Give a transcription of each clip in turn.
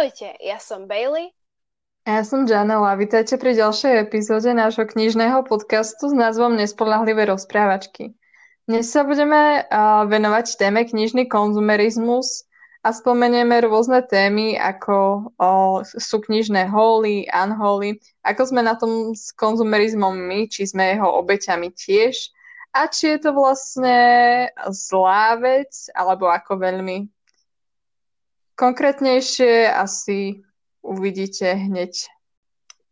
Ahojte, ja som Bailey. A ja som Janela. Vítajte pri ďalšej epizóde nášho knižného podcastu s názvom Nespolahlivé rozprávačky. Dnes sa budeme venovať téme knižný konzumerizmus a spomenieme rôzne témy, ako sú knižné holy, unholy, ako sme na tom s konzumerizmom my, či sme jeho obeťami tiež a či je to vlastne zlá vec, alebo ako veľmi Konkrétnejšie asi uvidíte hneď.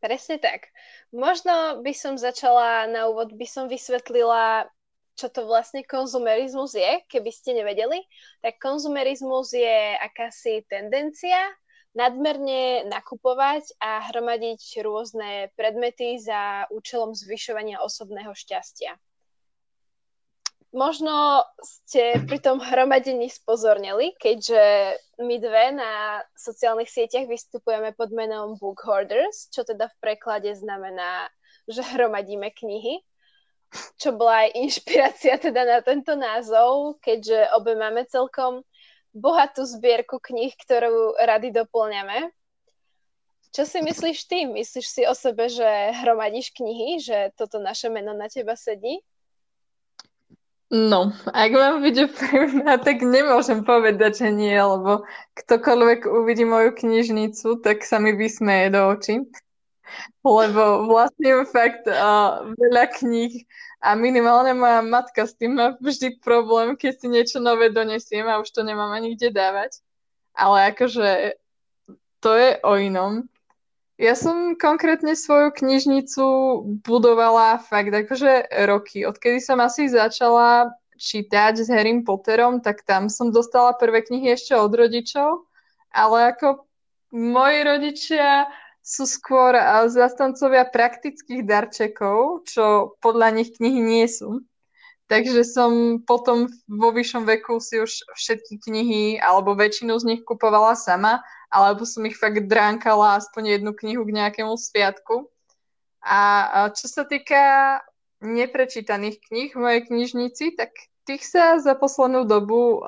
Presne tak. Možno by som začala na úvod, by som vysvetlila, čo to vlastne konzumerizmus je, keby ste nevedeli. Tak konzumerizmus je akási tendencia nadmerne nakupovať a hromadiť rôzne predmety za účelom zvyšovania osobného šťastia možno ste pri tom hromadení spozornili, keďže my dve na sociálnych sieťach vystupujeme pod menom Book Hoarders, čo teda v preklade znamená, že hromadíme knihy, čo bola aj inšpirácia teda na tento názov, keďže obe máme celkom bohatú zbierku kníh, ktorú rady doplňame. Čo si myslíš ty? Myslíš si o sebe, že hromadíš knihy, že toto naše meno na teba sedí? No, ak mám byť úprimná, tak nemôžem povedať, že nie, lebo ktokoľvek uvidí moju knižnicu, tak sa mi vysmeje do očí. Lebo vlastne fakt uh, veľa kníh a minimálne moja matka s tým má vždy problém, keď si niečo nové donesiem a už to nemám ani kde dávať. Ale akože to je o inom. Ja som konkrétne svoju knižnicu budovala fakt akože roky. Odkedy som asi začala čítať s Harry Potterom, tak tam som dostala prvé knihy ešte od rodičov, ale ako moji rodičia sú skôr zastancovia praktických darčekov, čo podľa nich knihy nie sú. Takže som potom vo vyššom veku si už všetky knihy alebo väčšinu z nich kupovala sama alebo som ich fakt dránkala aspoň jednu knihu k nejakému sviatku. A čo sa týka neprečítaných kníh v mojej knižnici, tak tých sa za poslednú dobu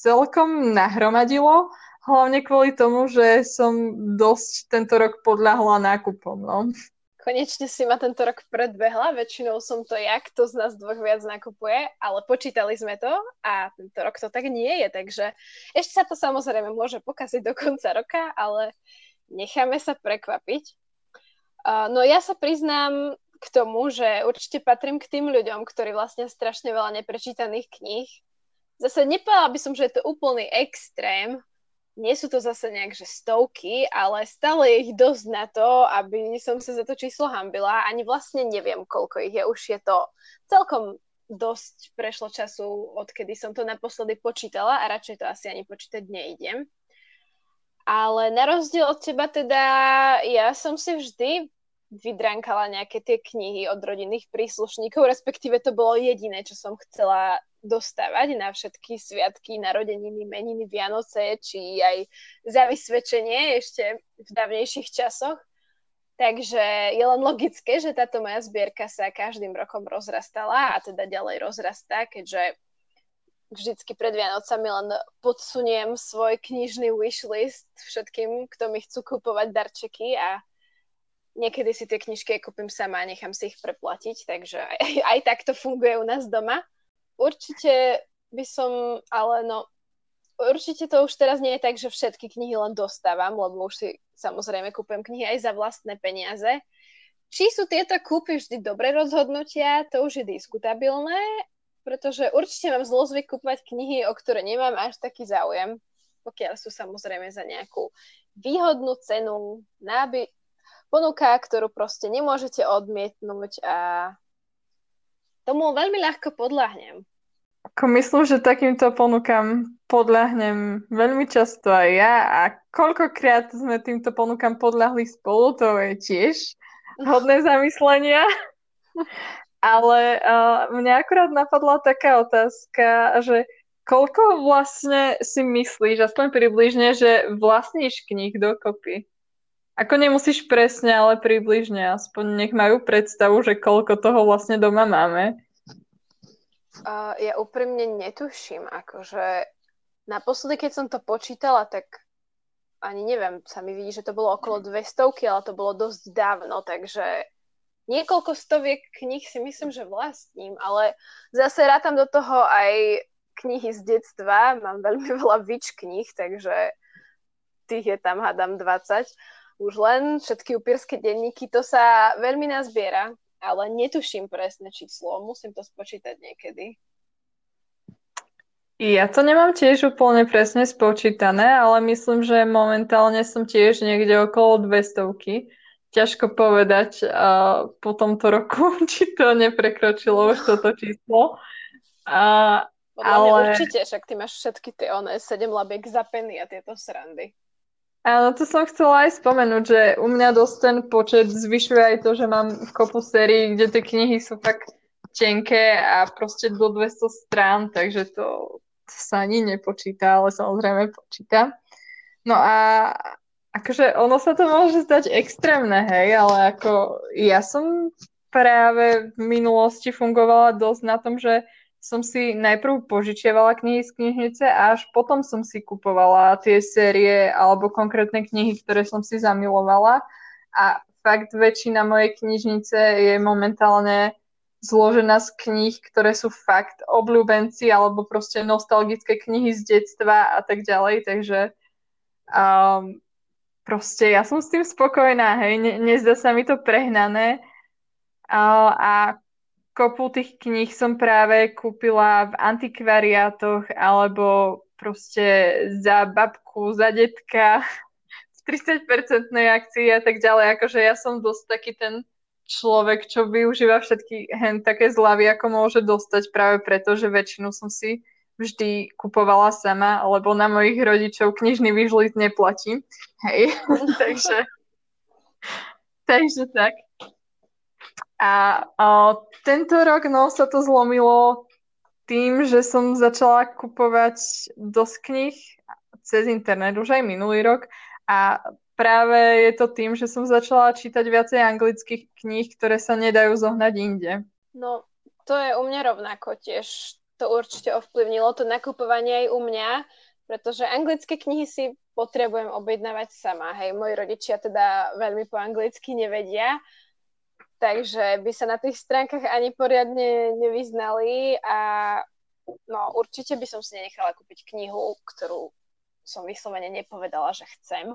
celkom nahromadilo, hlavne kvôli tomu, že som dosť tento rok podľahla nákupom. No. Konečne si ma tento rok predbehla, väčšinou som to ja, kto z nás dvoch viac nakupuje, ale počítali sme to a tento rok to tak nie je, takže ešte sa to samozrejme môže pokaziť do konca roka, ale necháme sa prekvapiť. Uh, no ja sa priznám k tomu, že určite patrím k tým ľuďom, ktorí vlastne strašne veľa neprečítaných kníh. Zase nepovedala by som, že je to úplný extrém, nie sú to zase nejak, že stovky, ale stále je ich dosť na to, aby som sa za to číslo hambila. Ani vlastne neviem, koľko ich je. Už je to celkom dosť prešlo času, odkedy som to naposledy počítala a radšej to asi ani počítať neidem. Ale na rozdiel od teba teda, ja som si vždy vydrankala nejaké tie knihy od rodinných príslušníkov, respektíve to bolo jediné, čo som chcela dostávať na všetky sviatky, narodeniny, meniny, Vianoce, či aj za vysvedčenie ešte v dávnejších časoch. Takže je len logické, že táto moja zbierka sa každým rokom rozrastala a teda ďalej rozrastá, keďže vždycky pred Vianocami len podsuniem svoj knižný wishlist všetkým, kto mi chcú kupovať darčeky a niekedy si tie knižky kúpim sama a nechám si ich preplatiť, takže aj, aj tak to funguje u nás doma. Určite by som, ale no, určite to už teraz nie je tak, že všetky knihy len dostávam, lebo už si samozrejme kúpem knihy aj za vlastné peniaze. Či sú tieto kúpy vždy dobré rozhodnutia, to už je diskutabilné, pretože určite mám zlozvyk kúpať knihy, o ktoré nemám až taký záujem, pokiaľ sú samozrejme za nejakú výhodnú cenu, náby, ponuka, ktorú proste nemôžete odmietnúť a tomu veľmi ľahko podľahnem. Ako myslím, že takýmto ponukám podľahnem veľmi často aj ja a koľkokrát sme týmto ponukám podľahli spolu, to je tiež hodné zamyslenia. Ale uh, mňa akurát napadla taká otázka, že koľko vlastne si myslíš, aspoň približne, že vlastníš kníh dokopy? Ako nemusíš presne, ale približne. Aspoň nech majú predstavu, že koľko toho vlastne doma máme. Uh, ja úprimne netuším. Akože naposledy, keď som to počítala, tak ani neviem, sa mi vidí, že to bolo okolo 200, ale to bolo dosť dávno, takže niekoľko stoviek kníh si myslím, že vlastním, ale zase rátam do toho aj knihy z detstva, mám veľmi veľa vič kníh, takže tých je tam, hádam, 20. Už len všetky upírske denníky, to sa veľmi nazbiera, ale netuším presné číslo, musím to spočítať niekedy. Ja to nemám tiež úplne presne spočítané, ale myslím, že momentálne som tiež niekde okolo 200 ťažko povedať uh, po tomto roku, či to neprekročilo už toto číslo. Uh, Podľa ale... mňa určite, však ty máš všetky tie one, sedem labiek za a tieto srandy. Áno, to som chcela aj spomenúť, že u mňa dosť ten počet zvyšuje aj to, že mám kopu sérií, kde tie knihy sú fakt tenké a proste do 200 strán, takže to, to sa ani nepočíta, ale samozrejme počíta. No a Akože ono sa to môže zdať extrémne, hej, ale ako ja som práve v minulosti fungovala dosť na tom, že som si najprv požičiavala knihy z knižnice a až potom som si kupovala tie série alebo konkrétne knihy, ktoré som si zamilovala. A fakt väčšina mojej knižnice je momentálne zložená z kníh, ktoré sú fakt obľúbenci alebo proste nostalgické knihy z detstva a tak ďalej, takže um, proste ja som s tým spokojná, hej, ne, nezdá sa mi to prehnané. A, a kopu tých kníh som práve kúpila v antikvariátoch alebo proste za babku, za detka v 30-percentnej akcii a tak ďalej. Akože ja som dosť taký ten človek, čo využíva všetky hen také zľavy, ako môže dostať práve preto, že väčšinu som si vždy kupovala sama, lebo na mojich rodičov knižný výžlit neplatí. Hej, takže, takže tak. A o, tento rok no, sa to zlomilo tým, že som začala kupovať dosť knih cez internet už aj minulý rok a práve je to tým, že som začala čítať viacej anglických kníh, ktoré sa nedajú zohnať inde. No, to je u mňa rovnako tiež to určite ovplyvnilo to nakupovanie aj u mňa, pretože anglické knihy si potrebujem objednávať sama. Hej, moji rodičia teda veľmi po anglicky nevedia, takže by sa na tých stránkach ani poriadne nevyznali a no určite by som si nenechala kúpiť knihu, ktorú som vyslovene nepovedala, že chcem.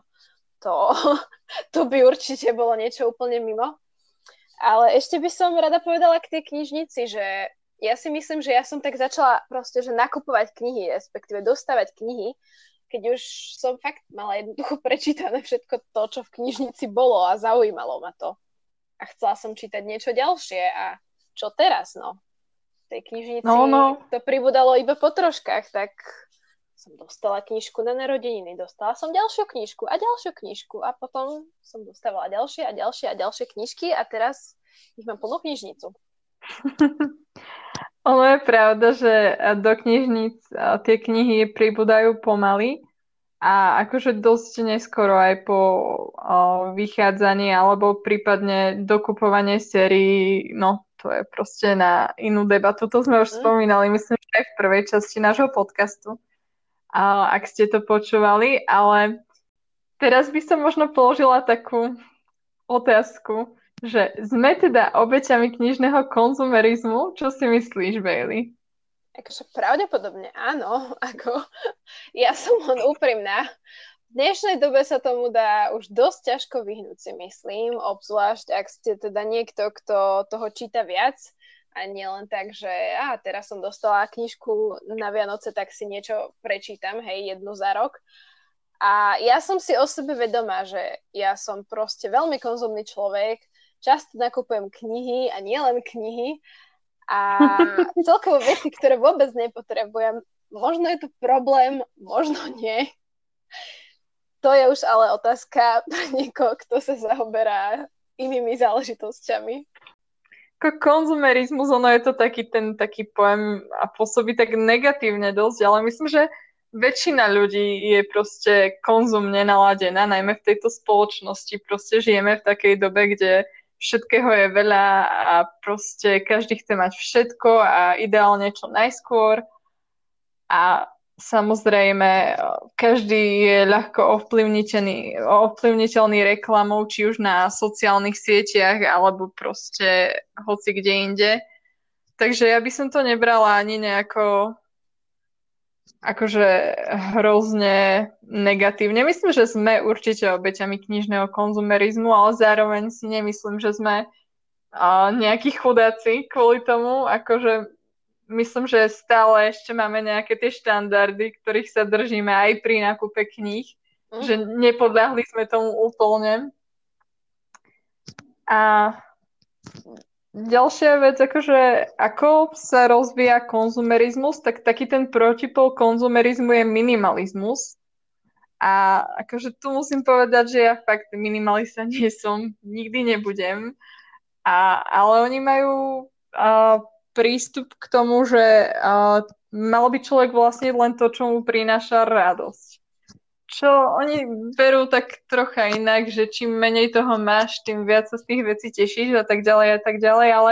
To, to by určite bolo niečo úplne mimo. Ale ešte by som rada povedala k tej knižnici, že ja si myslím, že ja som tak začala proste, že nakupovať knihy, respektíve dostávať knihy, keď už som fakt mala jednoducho prečítané všetko to, čo v knižnici bolo a zaujímalo ma to. A chcela som čítať niečo ďalšie a čo teraz, no? V tej knižnici no, no. to pribudalo iba po troškách, tak som dostala knižku na narodeniny, dostala som ďalšiu knižku a ďalšiu knižku a potom som dostávala ďalšie a ďalšie a ďalšie knižky a teraz ich mám plnú knižnicu. Ono je pravda, že do knižníc tie knihy pribúdajú pomaly a akože dosť neskoro aj po o, vychádzaní alebo prípadne dokupovanie sérií, no to je proste na inú debatu. To sme už mm. spomínali, myslím, že aj v prvej časti nášho podcastu, a, ak ste to počúvali, ale teraz by som možno položila takú otázku, že sme teda obeťami knižného konzumerizmu. Čo si myslíš, Bailey? Akože pravdepodobne áno. Ako, ja som len úprimná. V dnešnej dobe sa tomu dá už dosť ťažko vyhnúť, si myslím, obzvlášť ak ste teda niekto, kto toho číta viac a nie len tak, že a teraz som dostala knižku na Vianoce, tak si niečo prečítam, hej, jednu za rok. A ja som si o sebe vedomá, že ja som proste veľmi konzumný človek, často nakupujem knihy a nielen knihy a celkovo veci, ktoré vôbec nepotrebujem. Možno je to problém, možno nie. To je už ale otázka pre niekoho, kto sa zaoberá inými záležitosťami. Ako konzumerizmus, ono je to taký ten taký pojem a pôsobí tak negatívne dosť, ale myslím, že väčšina ľudí je proste konzumne naladená, najmä v tejto spoločnosti. Proste žijeme v takej dobe, kde všetkého je veľa a proste každý chce mať všetko a ideálne čo najskôr. A Samozrejme, každý je ľahko ovplyvniteľný, reklamou, či už na sociálnych sieťach, alebo proste hoci kde inde. Takže ja by som to nebrala ani nejako akože hrozne negatívne. Myslím, že sme určite obeťami knižného konzumerizmu, ale zároveň si nemyslím, že sme uh, nejakí chudáci kvôli tomu. Akože myslím, že stále ešte máme nejaké tie štandardy, ktorých sa držíme aj pri nákupe kníh, mm. že nepodľahli sme tomu úplne. A ďalšia vec, akože ako sa rozvíja konzumerizmus, tak taký ten protipol konzumerizmu je minimalizmus. A akože tu musím povedať, že ja fakt minimalista nie som, nikdy nebudem. A, ale oni majú uh, prístup k tomu, že uh, mal by človek vlastne len to, čo mu prináša radosť. Čo oni berú tak trocha inak, že čím menej toho máš, tým viac sa z tých vecí tešíš a tak ďalej a tak ďalej, ale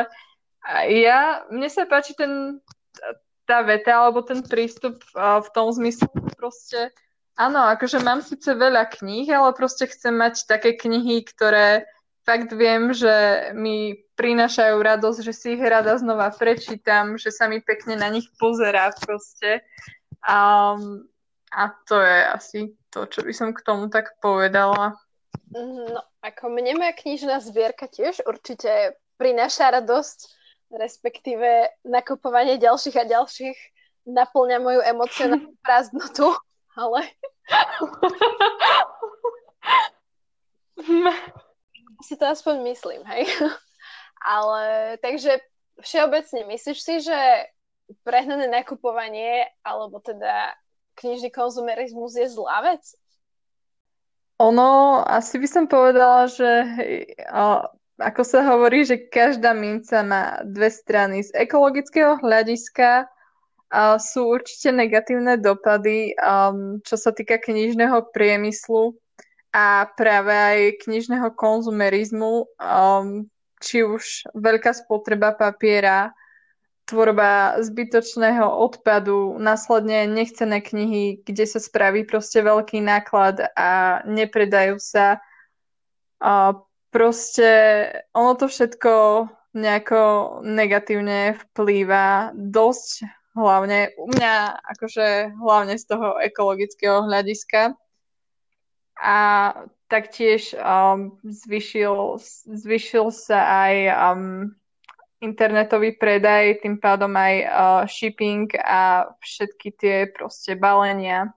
ja, mne sa páči ten, tá veta alebo ten prístup v tom zmysle proste, áno, akože mám síce veľa kníh, ale proste chcem mať také knihy, ktoré fakt viem, že mi prinášajú radosť, že si ich rada znova prečítam, že sa mi pekne na nich pozerá proste. Um, a to je asi to, čo by som k tomu tak povedala. No, ako mne moja knižná zbierka tiež určite prináša radosť, respektíve nakupovanie ďalších a ďalších naplňa moju emocionálnu prázdnotu, ale... si to aspoň myslím, hej. Ale takže všeobecne myslíš si, že prehnané nakupovanie alebo teda knižný konzumerizmus je zlá vec? Ono, asi by som povedala, že ako sa hovorí, že každá minca má dve strany. Z ekologického hľadiska sú určite negatívne dopady, um, čo sa týka knižného priemyslu a práve aj knižného konzumerizmu. Um, či už veľká spotreba papiera, tvorba zbytočného odpadu, následne nechcené knihy, kde sa spraví proste veľký náklad a nepredajú sa. A proste ono to všetko nejako negatívne vplýva dosť hlavne u mňa akože hlavne z toho ekologického hľadiska. A Taktiež um, zvyšil, zvyšil sa aj um, internetový predaj, tým pádom aj uh, shipping a všetky tie proste balenia,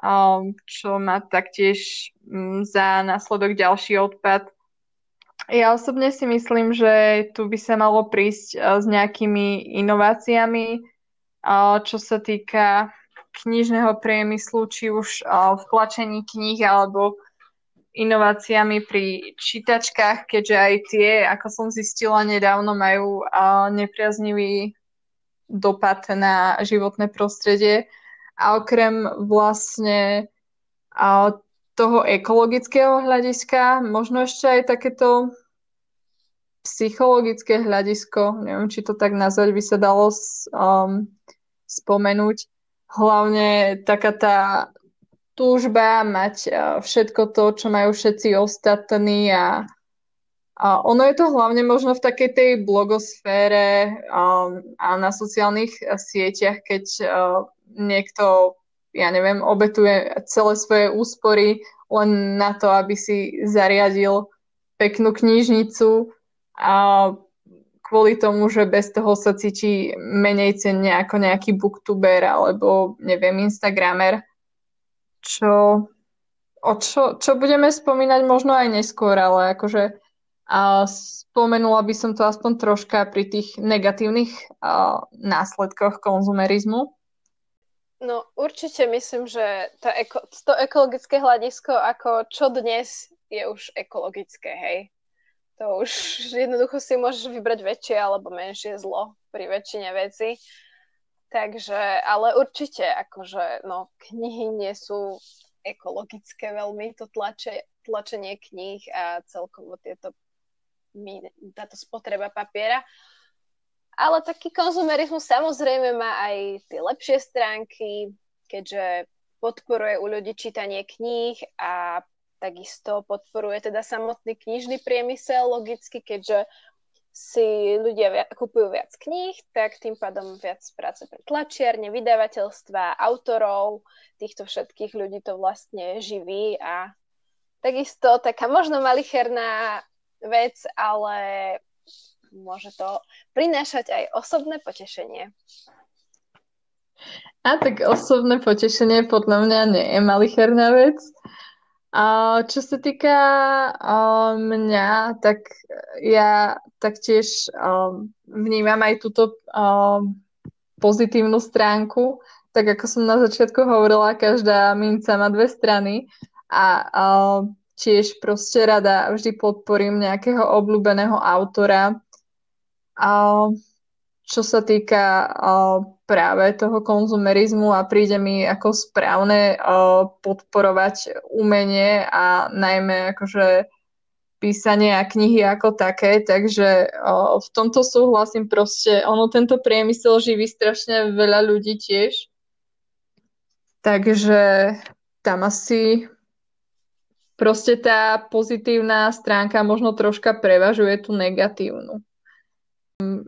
um, čo má taktiež um, za následok ďalší odpad. Ja osobne si myslím, že tu by sa malo prísť uh, s nejakými inováciami, uh, čo sa týka knižného priemyslu, či už uh, v tlačení kníh alebo inováciami pri čítačkách, keďže aj tie, ako som zistila nedávno, majú nepriaznivý dopad na životné prostredie. A okrem vlastne toho ekologického hľadiska, možno ešte aj takéto psychologické hľadisko, neviem, či to tak nazvať by sa dalo um, spomenúť. Hlavne taká tá túžba mať e, všetko to, čo majú všetci ostatní a, a ono je to hlavne možno v takej tej blogosfére a, um, a na sociálnych sieťach, keď e, niekto, ja neviem, obetuje celé svoje úspory len na to, aby si zariadil peknú knižnicu a kvôli tomu, že bez toho sa cíti menej cenne ako nejaký booktuber alebo neviem, instagramer čo, o čo, čo budeme spomínať možno aj neskôr, ale akože a spomenula by som to aspoň troška pri tých negatívnych a, následkoch konzumerizmu. No určite myslím, že to, eko, to ekologické hľadisko, ako čo dnes je už ekologické, hej. To už jednoducho si môžeš vybrať väčšie alebo menšie zlo pri väčšine veci. Takže, ale určite, akože, no, knihy nie sú ekologické veľmi, to tlače, tlačenie kníh a celkovo tieto, táto spotreba papiera. Ale taký konzumerizmus samozrejme má aj tie lepšie stránky, keďže podporuje u ľudí čítanie kníh a takisto podporuje teda samotný knižný priemysel logicky, keďže si ľudia viac, kupujú viac kníh, tak tým pádom viac práce pre tlačiarne, vydavateľstva, autorov, týchto všetkých ľudí to vlastne živí a takisto taká možno malicherná vec, ale môže to prinášať aj osobné potešenie. A tak osobné potešenie podľa mňa nie je malicherná vec. Čo sa týka mňa, tak ja taktiež vnímam aj túto pozitívnu stránku. Tak ako som na začiatku hovorila, každá minca má dve strany a, tiež proste rada vždy podporím nejakého obľúbeného autora. Čo sa týka práve toho konzumerizmu a príde mi ako správne podporovať umenie a najmä akože písanie a knihy ako také, takže v tomto súhlasím proste, ono tento priemysel živí strašne veľa ľudí tiež, takže tam asi proste tá pozitívna stránka možno troška prevažuje tú negatívnu.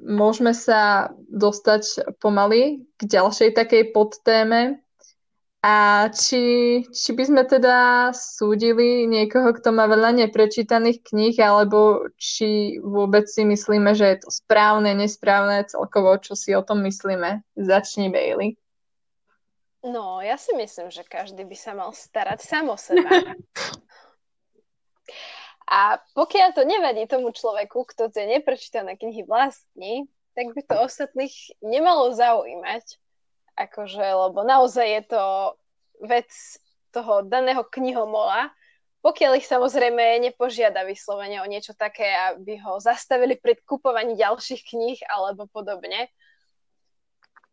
Môžeme sa dostať pomaly k ďalšej takej podtéme. A či, či by sme teda súdili niekoho, kto má veľa neprečítaných kníh, alebo či vôbec si myslíme, že je to správne, nesprávne, celkovo, čo si o tom myslíme. Začni, Bailey. No, ja si myslím, že každý by sa mal starať sám o seba. A pokiaľ to nevadí tomu človeku, kto tie neprečítané knihy vlastní, tak by to ostatných nemalo zaujímať. Akože, lebo naozaj je to vec toho daného knihomola, pokiaľ ich samozrejme nepožiada vyslovene o niečo také, aby ho zastavili pri kupovaní ďalších kníh alebo podobne.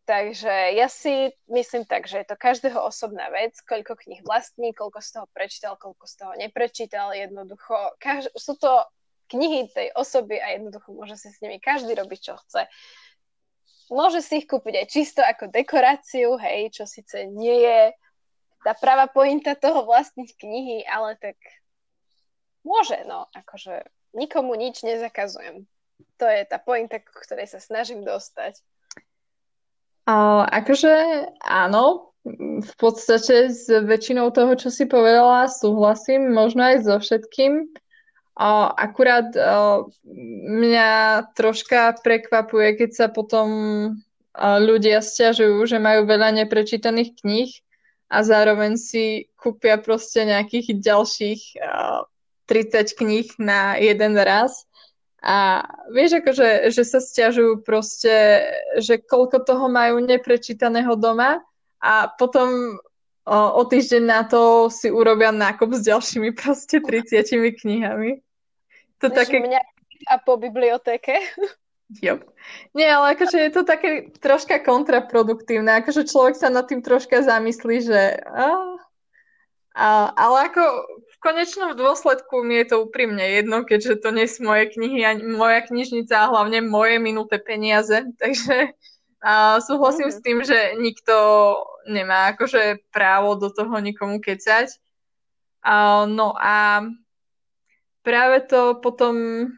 Takže ja si myslím tak, že je to každého osobná vec, koľko kníh vlastní, koľko z toho prečítal, koľko z toho neprečítal. Jednoducho, kaž- sú to knihy tej osoby a jednoducho môže si s nimi každý robiť, čo chce. Môže si ich kúpiť aj čisto ako dekoráciu, hej, čo síce nie je tá pravá pointa toho vlastniť knihy, ale tak môže, no, akože nikomu nič nezakazujem. To je tá pointa, k ktorej sa snažím dostať. A, akože áno, v podstate s väčšinou toho, čo si povedala, súhlasím, možno aj so všetkým. Akurát a, mňa troška prekvapuje, keď sa potom a, ľudia stiažujú, že majú veľa neprečítaných kníh a zároveň si kúpia proste nejakých ďalších a, 30 kníh na jeden raz a vieš, akože, že sa stiažujú proste, že koľko toho majú neprečítaného doma a potom o, o týždeň na to si urobia nákup s ďalšími proste 30 knihami. To Než také... Mňa a po bibliotéke. Jo. Nie, ale akože je to také troška kontraproduktívne. Akože človek sa nad tým troška zamyslí, že... A, a, ale ako konečnom dôsledku mi je to úprimne jedno, keďže to nie sú moje knihy a moja knižnica a hlavne moje minuté peniaze, takže a súhlasím mm-hmm. s tým, že nikto nemá akože právo do toho nikomu kecať. A, no a práve to potom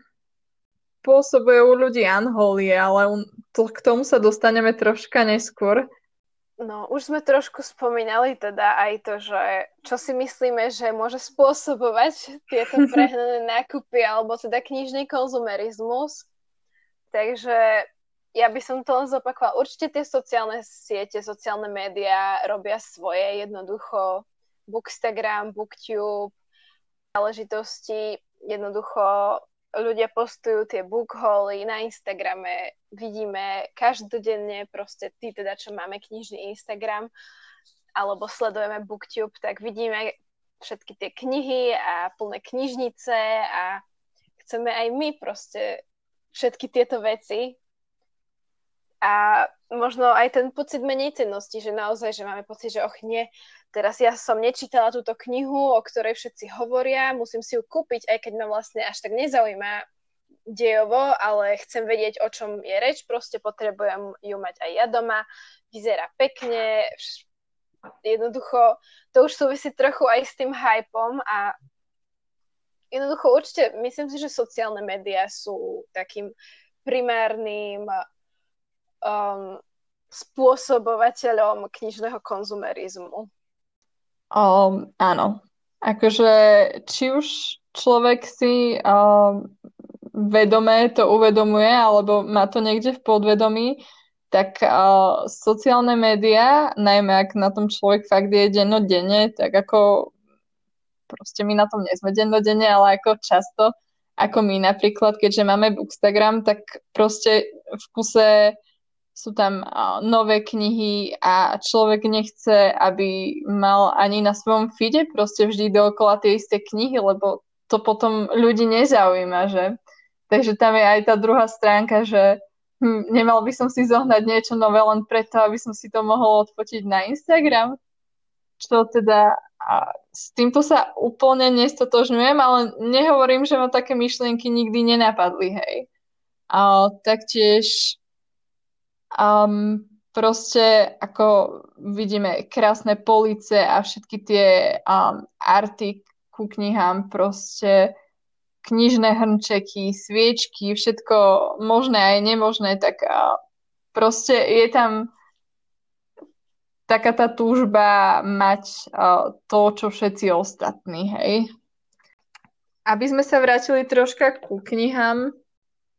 pôsobuje u ľudí anholie, ale to, k tomu sa dostaneme troška neskôr. No, už sme trošku spomínali teda aj to, že čo si myslíme, že môže spôsobovať tieto prehnané nákupy alebo teda knižný konzumerizmus. Takže ja by som to len zopakovala. Určite tie sociálne siete, sociálne médiá robia svoje jednoducho. Bookstagram, Booktube, záležitosti jednoducho ľudia postujú tie bookholy na Instagrame, vidíme každodenne proste tí teda, čo máme knižný Instagram alebo sledujeme booktube, tak vidíme všetky tie knihy a plné knižnice a chceme aj my proste všetky tieto veci. A možno aj ten pocit menej cennosti, že naozaj, že máme pocit, že och nie, teraz ja som nečítala túto knihu, o ktorej všetci hovoria, musím si ju kúpiť, aj keď ma vlastne až tak nezaujíma dejovo, ale chcem vedieť, o čom je reč, proste potrebujem ju mať aj ja doma, vyzerá pekne, jednoducho to už súvisí trochu aj s tým hypom a jednoducho určite myslím si, že sociálne médiá sú takým primárnym um, spôsobovateľom knižného konzumerizmu. Um, áno. Akože či už človek si um, vedome to uvedomuje, alebo má to niekde v podvedomí, tak uh, sociálne médiá, najmä ak na tom človek fakt je dennodenne, tak ako proste my na tom nie sme dennodenne, ale ako často, ako my napríklad, keďže máme Bookstagram, tak proste v kuse sú tam nové knihy a človek nechce, aby mal ani na svojom feede proste vždy dookola tie isté knihy, lebo to potom ľudí nezaujíma, že? Takže tam je aj tá druhá stránka, že hm, nemal by som si zohnať niečo nové len preto, aby som si to mohol odfotiť na Instagram. Čo teda a s týmto sa úplne nestotožňujem, ale nehovorím, že ma také myšlienky nikdy nenapadli, hej. A taktiež Um, proste ako vidíme krásne police a všetky tie um, arty ku knihám, proste knižné hrnčeky, sviečky, všetko možné aj nemožné, tak uh, proste je tam taká tá túžba mať uh, to, čo všetci ostatní, hej. Aby sme sa vrátili troška ku knihám,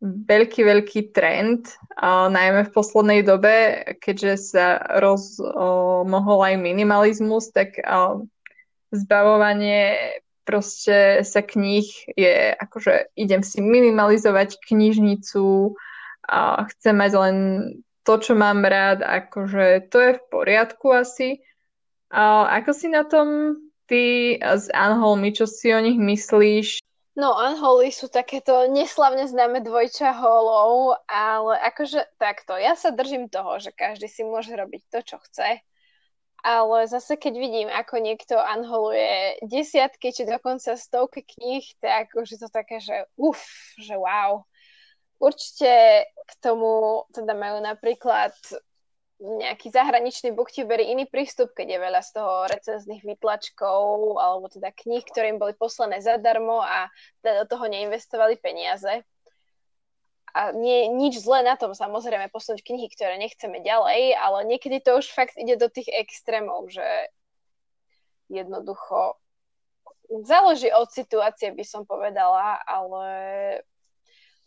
veľký, veľký trend, a najmä v poslednej dobe, keďže sa rozmohol aj minimalizmus, tak zbavovanie proste sa kníh je akože idem si minimalizovať knižnicu a chcem mať len to, čo mám rád, akože to je v poriadku asi. A ako si na tom ty s Anholmi, čo si o nich myslíš? No, Unholy sú takéto neslavne známe dvojča holov, ale akože takto, ja sa držím toho, že každý si môže robiť to, čo chce, ale zase keď vidím, ako niekto unholuje desiatky, či dokonca stovky kníh, tak už je to také, že uf, že wow. Určite k tomu teda majú napríklad nejaký zahraničný booktubery iný prístup, keď je veľa z toho recenzných výtlačkov alebo teda kníh, ktoré im boli poslané zadarmo a teda do toho neinvestovali peniaze. A nie nič zlé na tom, samozrejme, posunúť knihy, ktoré nechceme ďalej, ale niekedy to už fakt ide do tých extrémov, že jednoducho záleží od situácie, by som povedala, ale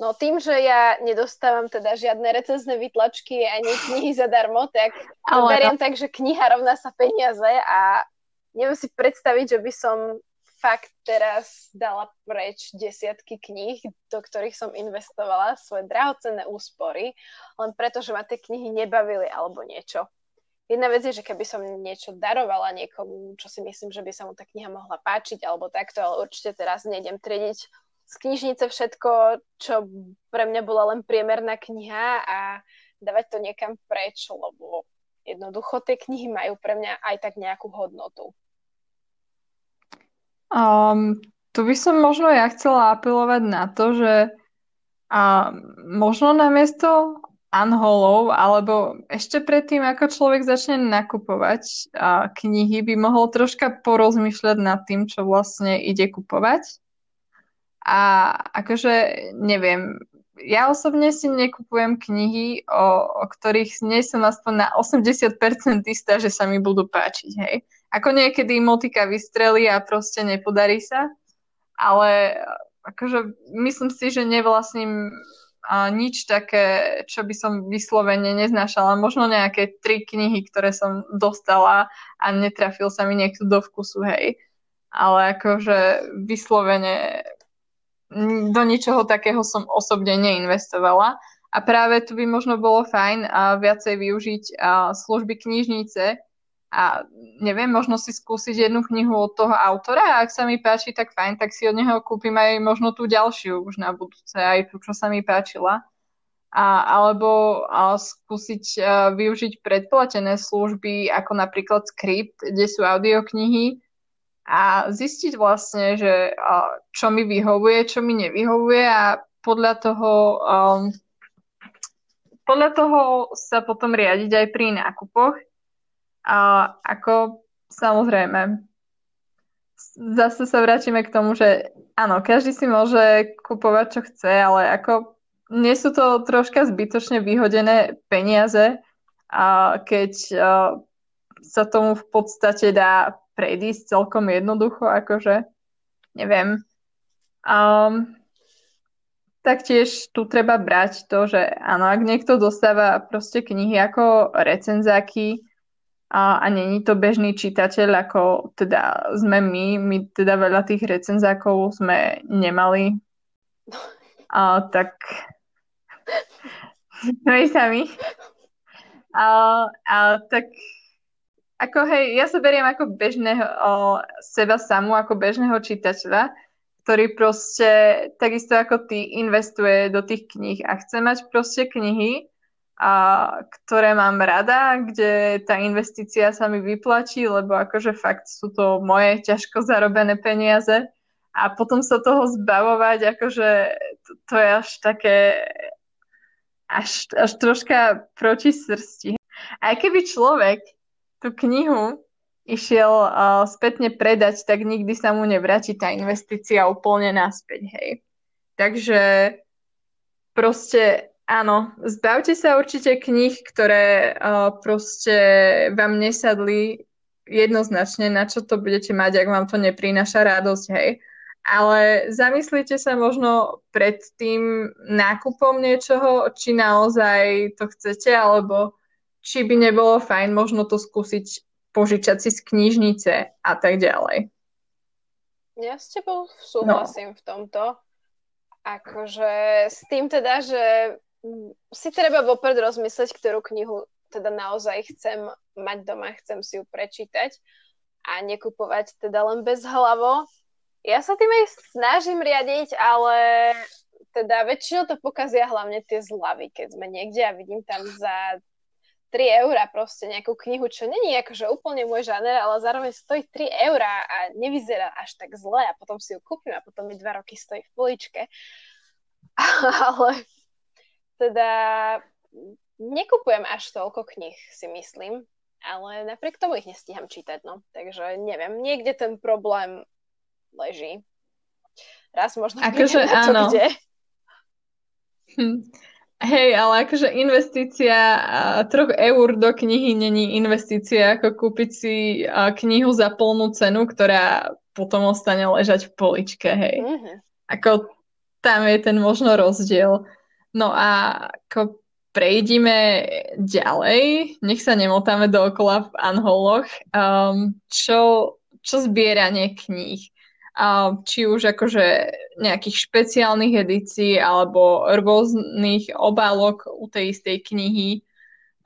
No tým, že ja nedostávam teda žiadne recenzné vytlačky ani knihy zadarmo, tak to beriem tak, že kniha rovná sa peniaze a neviem si predstaviť, že by som fakt teraz dala preč desiatky kníh, do ktorých som investovala svoje drahocenné úspory, len preto, že ma tie knihy nebavili alebo niečo. Jedna vec je, že keby som niečo darovala niekomu, čo si myslím, že by sa mu tá kniha mohla páčiť alebo takto, ale určite teraz nejdem triediť z knižnice všetko, čo pre mňa bola len priemerná kniha a dávať to niekam preč, lebo jednoducho tie knihy majú pre mňa aj tak nejakú hodnotu. Um, tu by som možno ja chcela apelovať na to, že a možno namiesto unholov, alebo ešte predtým, ako človek začne nakupovať a knihy, by mohol troška porozmýšľať nad tým, čo vlastne ide kupovať a akože neviem, ja osobne si nekupujem knihy, o, o ktorých nie som aspoň na 80% istá, že sa mi budú páčiť, hej. Ako niekedy motika vystrelí a proste nepodarí sa, ale akože myslím si, že nevlastním a nič také, čo by som vyslovene neznášala. Možno nejaké tri knihy, ktoré som dostala a netrafil sa mi niekto do vkusu, hej. Ale akože vyslovene do ničoho takého som osobne neinvestovala. A práve tu by možno bolo fajn a viacej využiť a, služby knižnice a neviem, možno si skúsiť jednu knihu od toho autora a ak sa mi páči, tak fajn, tak si od neho kúpim aj možno tú ďalšiu už na budúce, aj tú, čo sa mi páčila. A, alebo a skúsiť a, využiť predplatené služby ako napríklad Script, kde sú audioknihy a zistiť vlastne, že čo mi vyhovuje, čo mi nevyhovuje a podľa toho um, podľa toho sa potom riadiť aj pri nákupoch. A ako samozrejme, zase sa vrátime k tomu, že áno, každý si môže kupovať, čo chce, ale ako nie sú to troška zbytočne vyhodené peniaze, a keď uh, sa tomu v podstate dá predísť celkom jednoducho, akože neviem. Um, taktiež tu treba brať to, že áno, ak niekto dostáva proste knihy ako recenzáky, a, a není to bežný čitateľ, ako teda sme my. My teda veľa tých recenzákov sme nemali. A, tak my sami. A, a tak ako hej, ja sa beriem ako bežného, o, seba samú, ako bežného čitateľa, ktorý proste takisto ako ty investuje do tých kníh a chce mať proste knihy, a ktoré mám rada, kde tá investícia sa mi vyplačí, lebo akože fakt sú to moje ťažko zarobené peniaze a potom sa toho zbavovať, akože to, to je až také až, až troška proti srsti. Aj keby človek tú knihu išiel uh, spätne predať, tak nikdy sa mu nevráti tá investícia úplne naspäť, hej. Takže proste Áno, zbavte sa určite kníh, ktoré uh, proste vám nesadli jednoznačne, na čo to budete mať, ak vám to neprináša radosť, hej. Ale zamyslite sa možno pred tým nákupom niečoho, či naozaj to chcete, alebo či by nebolo fajn možno to skúsiť požičať si z knižnice a tak ďalej. Ja s tebou súhlasím no. v tomto. Akože s tým teda, že si treba vopred rozmyslieť, ktorú knihu teda naozaj chcem mať doma, chcem si ju prečítať a nekupovať teda len bez hlavo. Ja sa tým aj snažím riadiť, ale teda väčšinou to pokazia hlavne tie zľavy, keď sme niekde a vidím tam za 3 eurá proste nejakú knihu, čo není akože úplne môj žáner, ale zároveň stojí 3 eurá a nevyzerá až tak zle a potom si ju kúpim a potom mi 2 roky stojí v poličke. ale teda nekupujem až toľko knih, si myslím, ale napriek tomu ich nestíham čítať, no. Takže neviem, niekde ten problém leží. Raz možno akože áno. kde. Hm. Hej, ale akože investícia troch eur do knihy není investícia ako kúpiť si knihu za plnú cenu, ktorá potom ostane ležať v poličke, hej. Mm-hmm. Ako tam je ten možno rozdiel. No a ako prejdime ďalej, nech sa nemotáme dookola v anholoch, um, čo, čo zbieranie kníh. Či už akože nejakých špeciálnych edícií alebo rôznych obálok u tej istej knihy.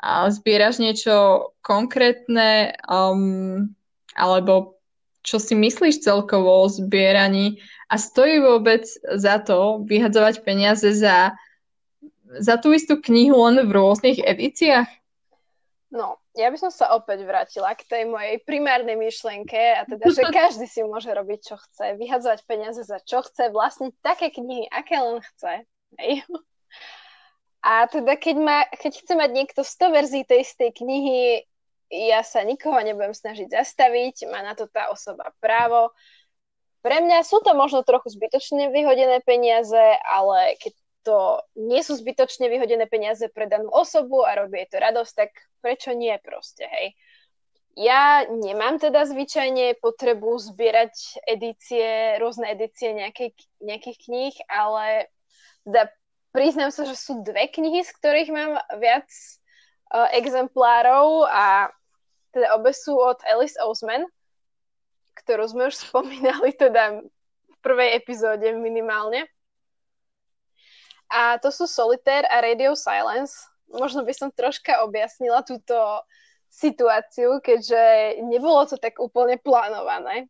Zbieraš niečo konkrétne um, alebo čo si myslíš celkovo o zbieraní a stojí vôbec za to vyhadzovať peniaze za za tú istú knihu len v rôznych edíciách? No, ja by som sa opäť vrátila k tej mojej primárnej myšlienke a teda, že každý si môže robiť, čo chce, vyhadzovať peniaze za čo chce, vlastniť také knihy, aké len chce. Hej. A teda, keď, má, keď chce mať niekto 100 verzií tej istej knihy, ja sa nikoho nebudem snažiť zastaviť, má na to tá osoba právo. Pre mňa sú to možno trochu zbytočne vyhodené peniaze, ale keď to nie sú zbytočne vyhodené peniaze pre danú osobu a robí jej to radosť, tak prečo nie proste, hej? Ja nemám teda zvyčajne potrebu zbierať edície, rôzne edície nejakej, nejakých kníh, ale teda priznám sa, že sú dve knihy, z ktorých mám viac uh, exemplárov a teda obe sú od Alice Oseman, ktorú sme už spomínali teda v prvej epizóde minimálne. A to sú Solitaire a Radio Silence. Možno by som troška objasnila túto situáciu, keďže nebolo to tak úplne plánované.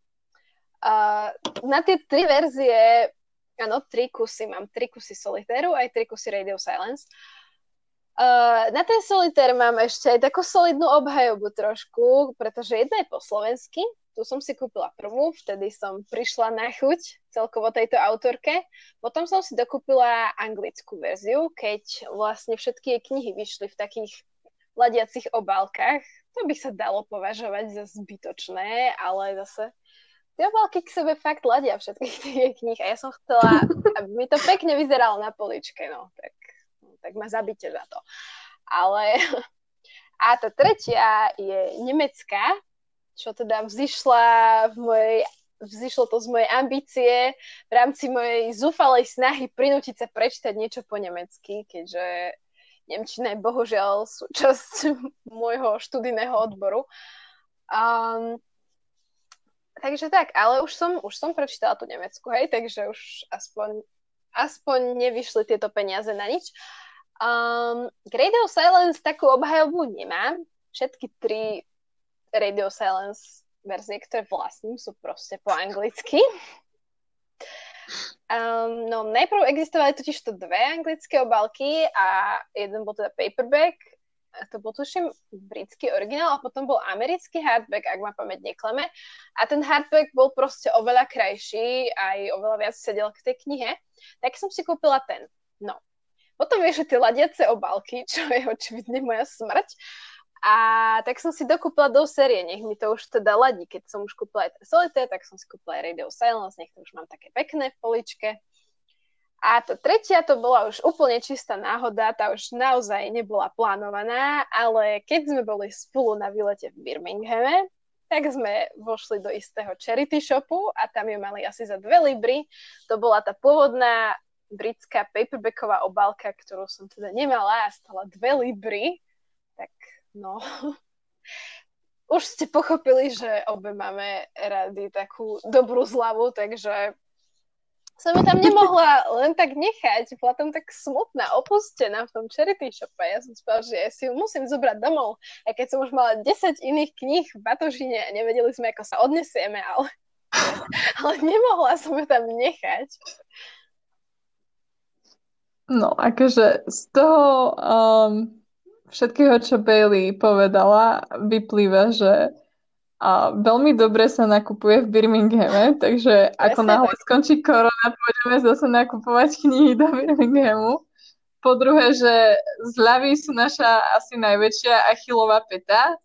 Uh, na tie tri verzie, áno, tri kusy, mám tri kusy Solitairu, aj tri kusy Radio Silence. Uh, na ten solitaire mám ešte aj takú solidnú obhajobu trošku, pretože jedna je po slovensky, tu som si kúpila prvú, vtedy som prišla na chuť celkovo tejto autorke. Potom som si dokúpila anglickú verziu, keď vlastne všetky jej knihy vyšli v takých ladiacich obálkach. To by sa dalo považovať za zbytočné, ale zase tie obálky k sebe fakt ladia všetkých tých kníh a ja som chcela, aby mi to pekne vyzeralo na poličke, no, tak, tak ma zabite za to. Ale a tá tretia je nemecká, čo teda vzýšla v mojej vzýšlo to z mojej ambície v rámci mojej zúfalej snahy prinútiť sa prečítať niečo po nemecky, keďže Nemčina je bohužiaľ súčasť môjho študijného odboru. Um, takže tak, ale už som, už som prečítala tú Nemecku, hej, takže už aspoň, aspoň nevyšli tieto peniaze na nič. Um, Radio Silence takú obhajobu nemám. Všetky tri Radio Silence verzie, ktoré vlastním, sú proste po anglicky. Um, no najprv existovali totiž to dve anglické obálky a jeden bol teda paperback, to bol tuším britský originál a potom bol americký hardback, ak ma pamäť nekleme. A ten hardback bol proste oveľa krajší aj oveľa viac sedel k tej knihe. Tak som si kúpila ten. No. Potom vieš, tie ladiace obálky, čo je očividne moja smrť. A tak som si dokúpila do série, nech mi to už teda ladí. Keď som už kúpila aj Solitaire, tak som si kúpila aj Radio Silence, nech to už mám také pekné v poličke. A tá tretia to bola už úplne čistá náhoda, tá už naozaj nebola plánovaná, ale keď sme boli spolu na výlete v Birminghame, tak sme vošli do istého charity shopu a tam ju mali asi za dve libry. To bola tá pôvodná britská paperbacková obálka, ktorú som teda nemala a stala dve libry. Tak No, už ste pochopili, že obe máme rady takú dobrú zľavu, takže som ju tam nemohla len tak nechať. Bola tam tak smutná, opustená v tom charity shope. Ja som spala, že si ju musím zobrať domov. A keď som už mala 10 iných kníh v batožine a nevedeli sme, ako sa odnesieme, ale, ale nemohla som ju tam nechať. No, akože z toho um, všetkého, čo Bailey povedala, vyplýva, že a veľmi dobre sa nakupuje v Birminghame, takže ako náhle skončí korona, pôjdeme zase nakupovať knihy do Birminghamu. Po druhé, že zľavy sú naša asi najväčšia achilová peta.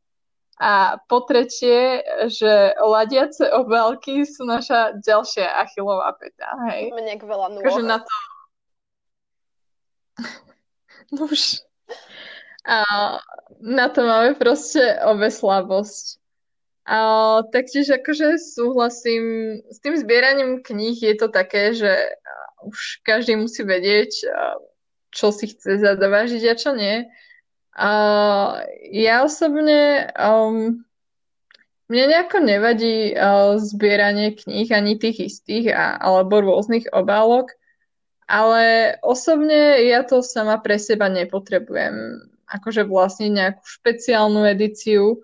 A po tretie, že ladiace obálky sú naša ďalšia achilová peta. Hej. Mne veľa nôh. Takže na to... no už a na to máme proste obe slabosť. A taktiež akože súhlasím s tým zbieraním kníh je to také, že už každý musí vedieť, čo si chce zadovážiť a čo nie. A ja osobne um, mne nejako nevadí uh, zbieranie kníh ani tých istých a, alebo rôznych obálok, ale osobne ja to sama pre seba nepotrebujem akože vlastniť nejakú špeciálnu edíciu.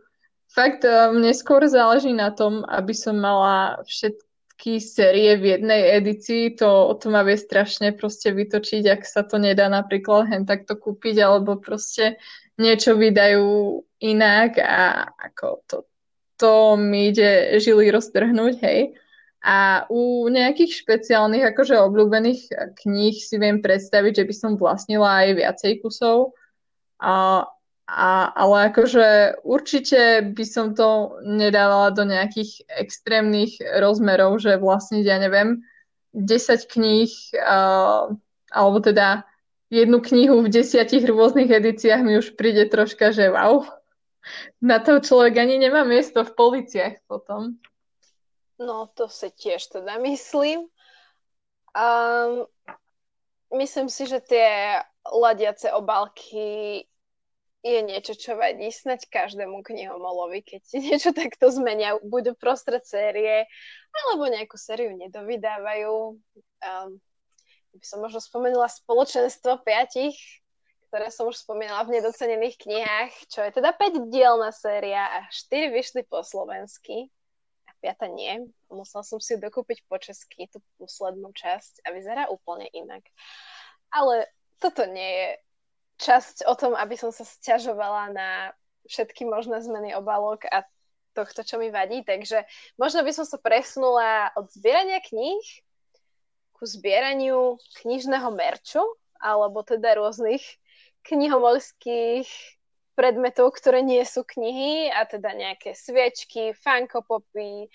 Fakt e, mne skôr záleží na tom, aby som mala všetky série v jednej edícii. To, to ma vie strašne proste vytočiť, ak sa to nedá napríklad hen takto kúpiť, alebo proste niečo vydajú inak a ako to, to mi ide žily roztrhnúť, hej. A u nejakých špeciálnych, akože obľúbených kníh si viem predstaviť, že by som vlastnila aj viacej kusov. A, a, ale akože určite by som to nedávala do nejakých extrémnych rozmerov, že vlastne, ja neviem, 10 kníh, uh, alebo teda jednu knihu v desiatich rôznych edíciách mi už príde troška, že wow. Na to človek ani nemá miesto v policiach potom. No, to si tiež teda myslím. Um, myslím si, že tie ladiace obálky je niečo, čo vadí snať každému knihomolovi, keď si niečo takto zmenia, buď prostred série, alebo nejakú sériu nedovydávajú. Um, by som možno spomenula spoločenstvo piatich, ktoré som už spomínala v nedocenených knihách, čo je teda 5 dielna séria a 4 vyšli po slovensky a 5 nie. Musela som si dokúpiť po česky, tú poslednú časť a vyzerá úplne inak. Ale toto nie je časť o tom, aby som sa sťažovala na všetky možné zmeny obalok a tohto, čo mi vadí. Takže možno by som sa presunula od zbierania kníh ku zbieraniu knižného merču, alebo teda rôznych knihomolských predmetov, ktoré nie sú knihy a teda nejaké sviečky, fankopopy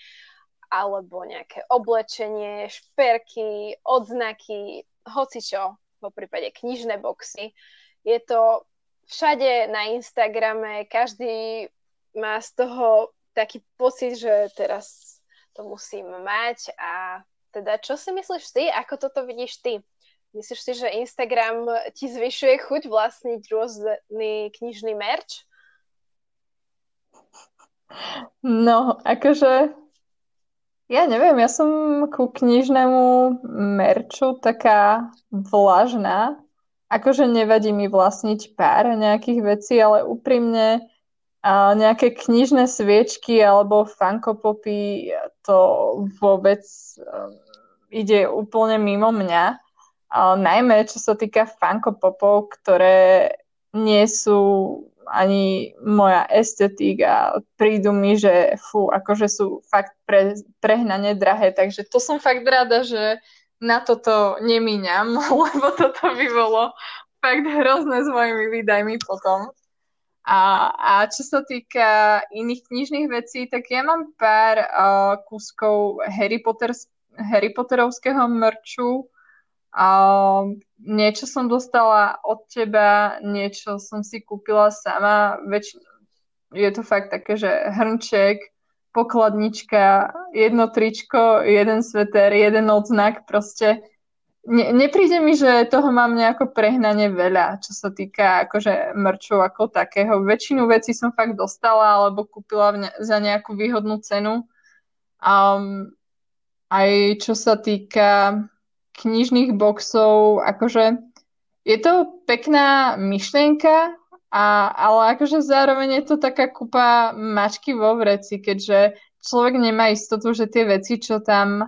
alebo nejaké oblečenie, šperky, odznaky, hocičo, po prípade knižné boxy. Je to všade na Instagrame, každý má z toho taký pocit, že teraz to musím mať a teda čo si myslíš ty, ako toto vidíš ty? Myslíš si, že Instagram ti zvyšuje chuť vlastniť rôzny knižný merch? No, akože ja neviem, ja som ku knižnému merču taká vlažná. Akože nevadí mi vlastniť pár nejakých vecí, ale úprimne a nejaké knižné sviečky alebo fankopopy, to vôbec um, ide úplne mimo mňa. Ale najmä čo sa týka fankopopov, ktoré nie sú ani moja estetika. Prídu mi, že fú, akože sú fakt pre, prehnane drahé, takže to som fakt rada, že na toto nemíňam, lebo toto by bolo fakt hrozné s mojimi výdajmi potom. A, a čo sa týka iných knižných vecí, tak ja mám pár uh, kúskov Harry, Potter, Harry Potterovského mrču. Uh, niečo som dostala od teba, niečo som si kúpila sama. Väč- je to fakt také, že hrnček, pokladnička, jedno tričko, jeden sveter, jeden odznak, proste ne, nepríde mi, že toho mám nejako prehnane veľa, čo sa týka akože mrčov ako takého. Väčšinu vecí som fakt dostala alebo kúpila ne, za nejakú výhodnú cenu. Um, aj čo sa týka knižných boxov, akože je to pekná myšlienka, a, ale akože zároveň je to taká kupa mačky vo vreci, keďže človek nemá istotu, že tie veci, čo tam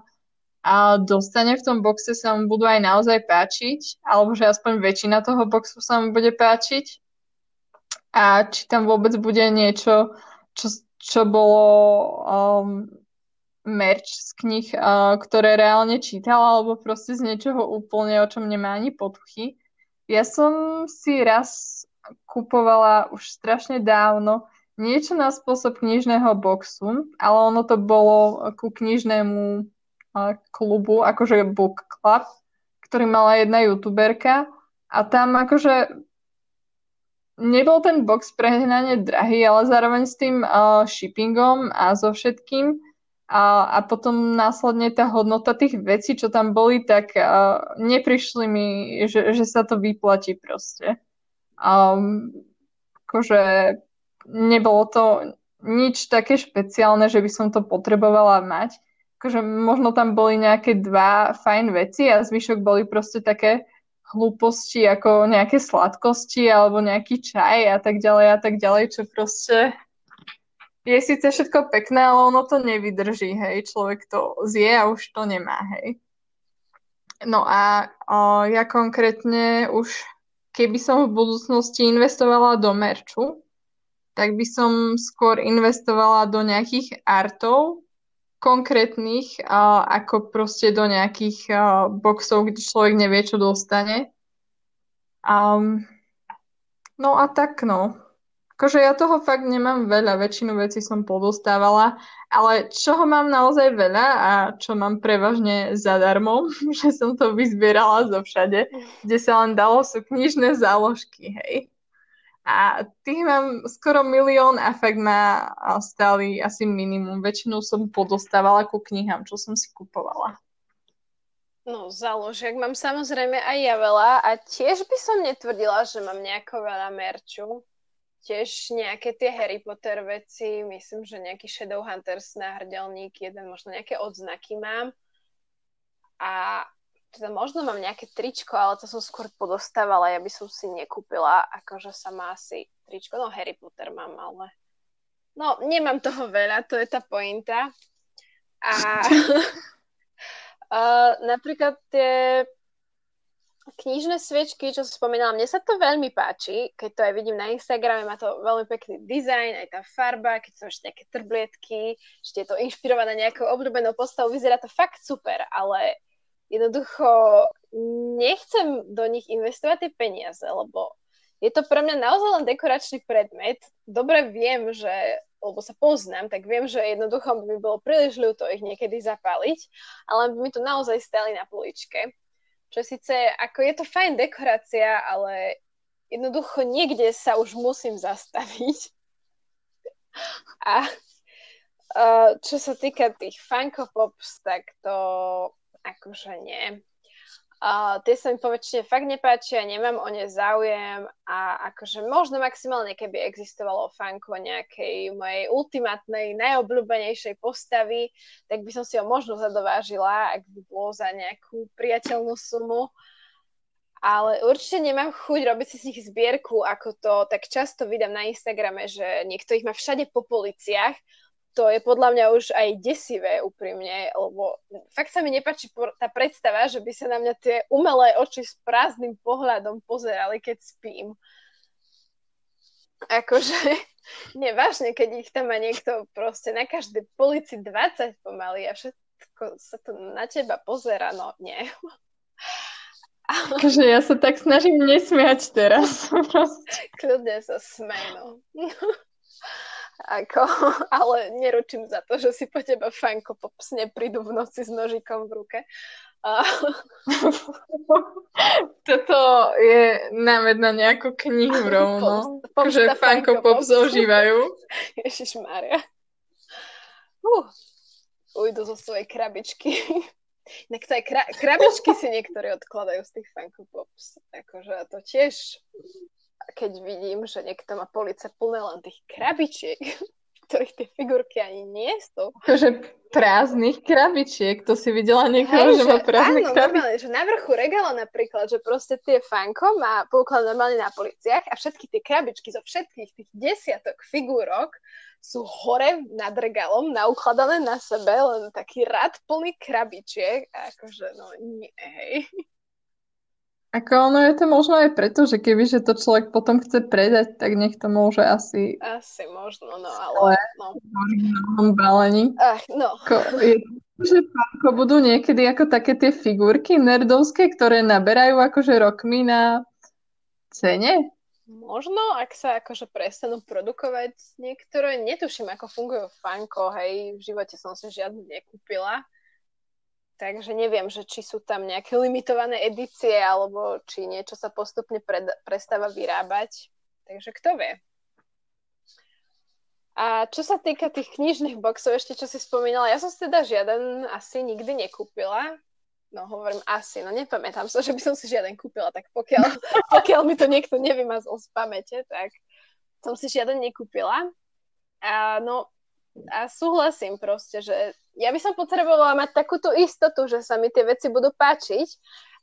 a dostane v tom boxe sa mu budú aj naozaj páčiť, alebo že aspoň väčšina toho boxu sa mu bude páčiť a či tam vôbec bude niečo, čo, čo bolo um, merch z knih, uh, ktoré reálne čítala, alebo proste z niečoho úplne, o čom nemá ani potuchy. Ja som si raz kupovala už strašne dávno niečo na spôsob knižného boxu, ale ono to bolo ku knižnému klubu, akože Book Club, ktorý mala jedna youtuberka a tam akože nebol ten box prehnane drahý, ale zároveň s tým shippingom a so všetkým a, a potom následne tá hodnota tých vecí, čo tam boli, tak neprišli mi, že, že sa to vyplatí proste. Um, akože nebolo to nič také špeciálne, že by som to potrebovala mať akože možno tam boli nejaké dva fajn veci a zvyšok boli proste také hlúposti ako nejaké sladkosti alebo nejaký čaj a tak ďalej a tak ďalej, čo proste je síce všetko pekné, ale ono to nevydrží, hej, človek to zje a už to nemá, hej. No a o, ja konkrétne už, keby som v budúcnosti investovala do merču, tak by som skôr investovala do nejakých artov, konkrétnych, ako proste do nejakých boxov, kde človek nevie, čo dostane. Um, no a tak, no. Akože ja toho fakt nemám veľa, väčšinu vecí som podostávala, ale čoho mám naozaj veľa a čo mám prevažne zadarmo, že som to vyzbierala zo všade, kde sa len dalo, sú knižné záložky, hej. A tých mám skoro milión a fakt ma stáli asi minimum. Väčšinou som podostávala ku knihám, čo som si kupovala. No, záložiek mám samozrejme aj ja veľa a tiež by som netvrdila, že mám nejako veľa merču. Tiež nejaké tie Harry Potter veci, myslím, že nejaký Shadowhunters náhrdelník, jeden možno nejaké odznaky mám. A teda možno mám nejaké tričko, ale to som skôr podostávala, ja by som si nekúpila, akože sama asi tričko, no Harry Potter mám, ale no nemám toho veľa, to je tá pointa. A uh, napríklad tie knižné sviečky, čo som spomínala, mne sa to veľmi páči, keď to aj vidím na Instagrame, má to veľmi pekný dizajn, aj tá farba, keď sú ešte také trblietky, ešte je to inšpirované nejakou obľúbenou postavou, vyzerá to fakt super, ale jednoducho nechcem do nich investovať tie peniaze, lebo je to pre mňa naozaj len dekoračný predmet. Dobre viem, že lebo sa poznám, tak viem, že jednoducho by bolo príliš ľúto ich niekedy zapáliť, ale by mi to naozaj stali na poličke. Čo síce, ako je to fajn dekorácia, ale jednoducho niekde sa už musím zastaviť. A čo sa týka tých Funko Pops, tak to akože nie. Uh, tie sa mi poväčšine fakt nepáčia, nemám o ne záujem a akože možno maximálne, keby existovalo fanko nejakej mojej ultimátnej, najobľúbenejšej postavy, tak by som si ho možno zadovážila, ak by bolo za nejakú priateľnú sumu. Ale určite nemám chuť robiť si z nich zbierku, ako to tak často vydám na Instagrame, že niekto ich má všade po policiach, to je podľa mňa už aj desivé úprimne, lebo fakt sa mi nepáči tá predstava, že by sa na mňa tie umelé oči s prázdnym pohľadom pozerali, keď spím. Akože, nevážne, keď ich tam má niekto proste na každej polici 20 pomaly a všetko sa to na teba pozera, no nie. Akože ja sa tak snažím nesmiať teraz. Kľudne sa smej, no. Ako, ale neručím za to, že si po teba Funko Pops neprídu v noci s nožikom v ruke. Toto je námed na nejakú knihu rovno, Pop, že Funko Pops ožívajú. Ježiš Mária. Uh, ujdu zo svojej krabičky. Inak to aj kra- krabičky si niektorí odkladajú z tých Funko Pops. Akože to tiež keď vidím, že niekto má police plné len tých krabičiek, ktorých tie figurky ani nie sú. Akože prázdnych krabičiek, to si videla niekoho, Hej, že, že má prázdne áno, normálne, že na vrchu regála napríklad, že proste tie fanko má pouklad normálne na policiach a všetky tie krabičky zo všetkých tých desiatok figúrok sú hore nad regálom, naukladané na sebe, len taký rad plný krabičiek. A akože, no nie, hej. Ako ono je to možno aj preto, že keby že to človek potom chce predať, tak nech to môže asi... Asi možno, no ale... No. V balení. Ach, no. Ko, je, že ako budú niekedy ako také tie figurky nerdovské, ktoré naberajú akože rokmi na cene? Možno, ak sa akože prestanú produkovať niektoré, netuším, ako fungujú fanko, hej, v živote som si žiadnu nekúpila, Takže neviem, že či sú tam nejaké limitované edície, alebo či niečo sa postupne pred, prestáva vyrábať. Takže kto vie. A čo sa týka tých knižných boxov, ešte čo si spomínala, ja som si teda žiaden asi nikdy nekúpila. No hovorím asi, no nepamätám sa, že by som si žiaden kúpila, tak pokiaľ, pokiaľ mi to niekto nevymazol z pamäte, tak som si žiaden nekúpila. A no, a súhlasím proste, že ja by som potrebovala mať takúto istotu, že sa mi tie veci budú páčiť,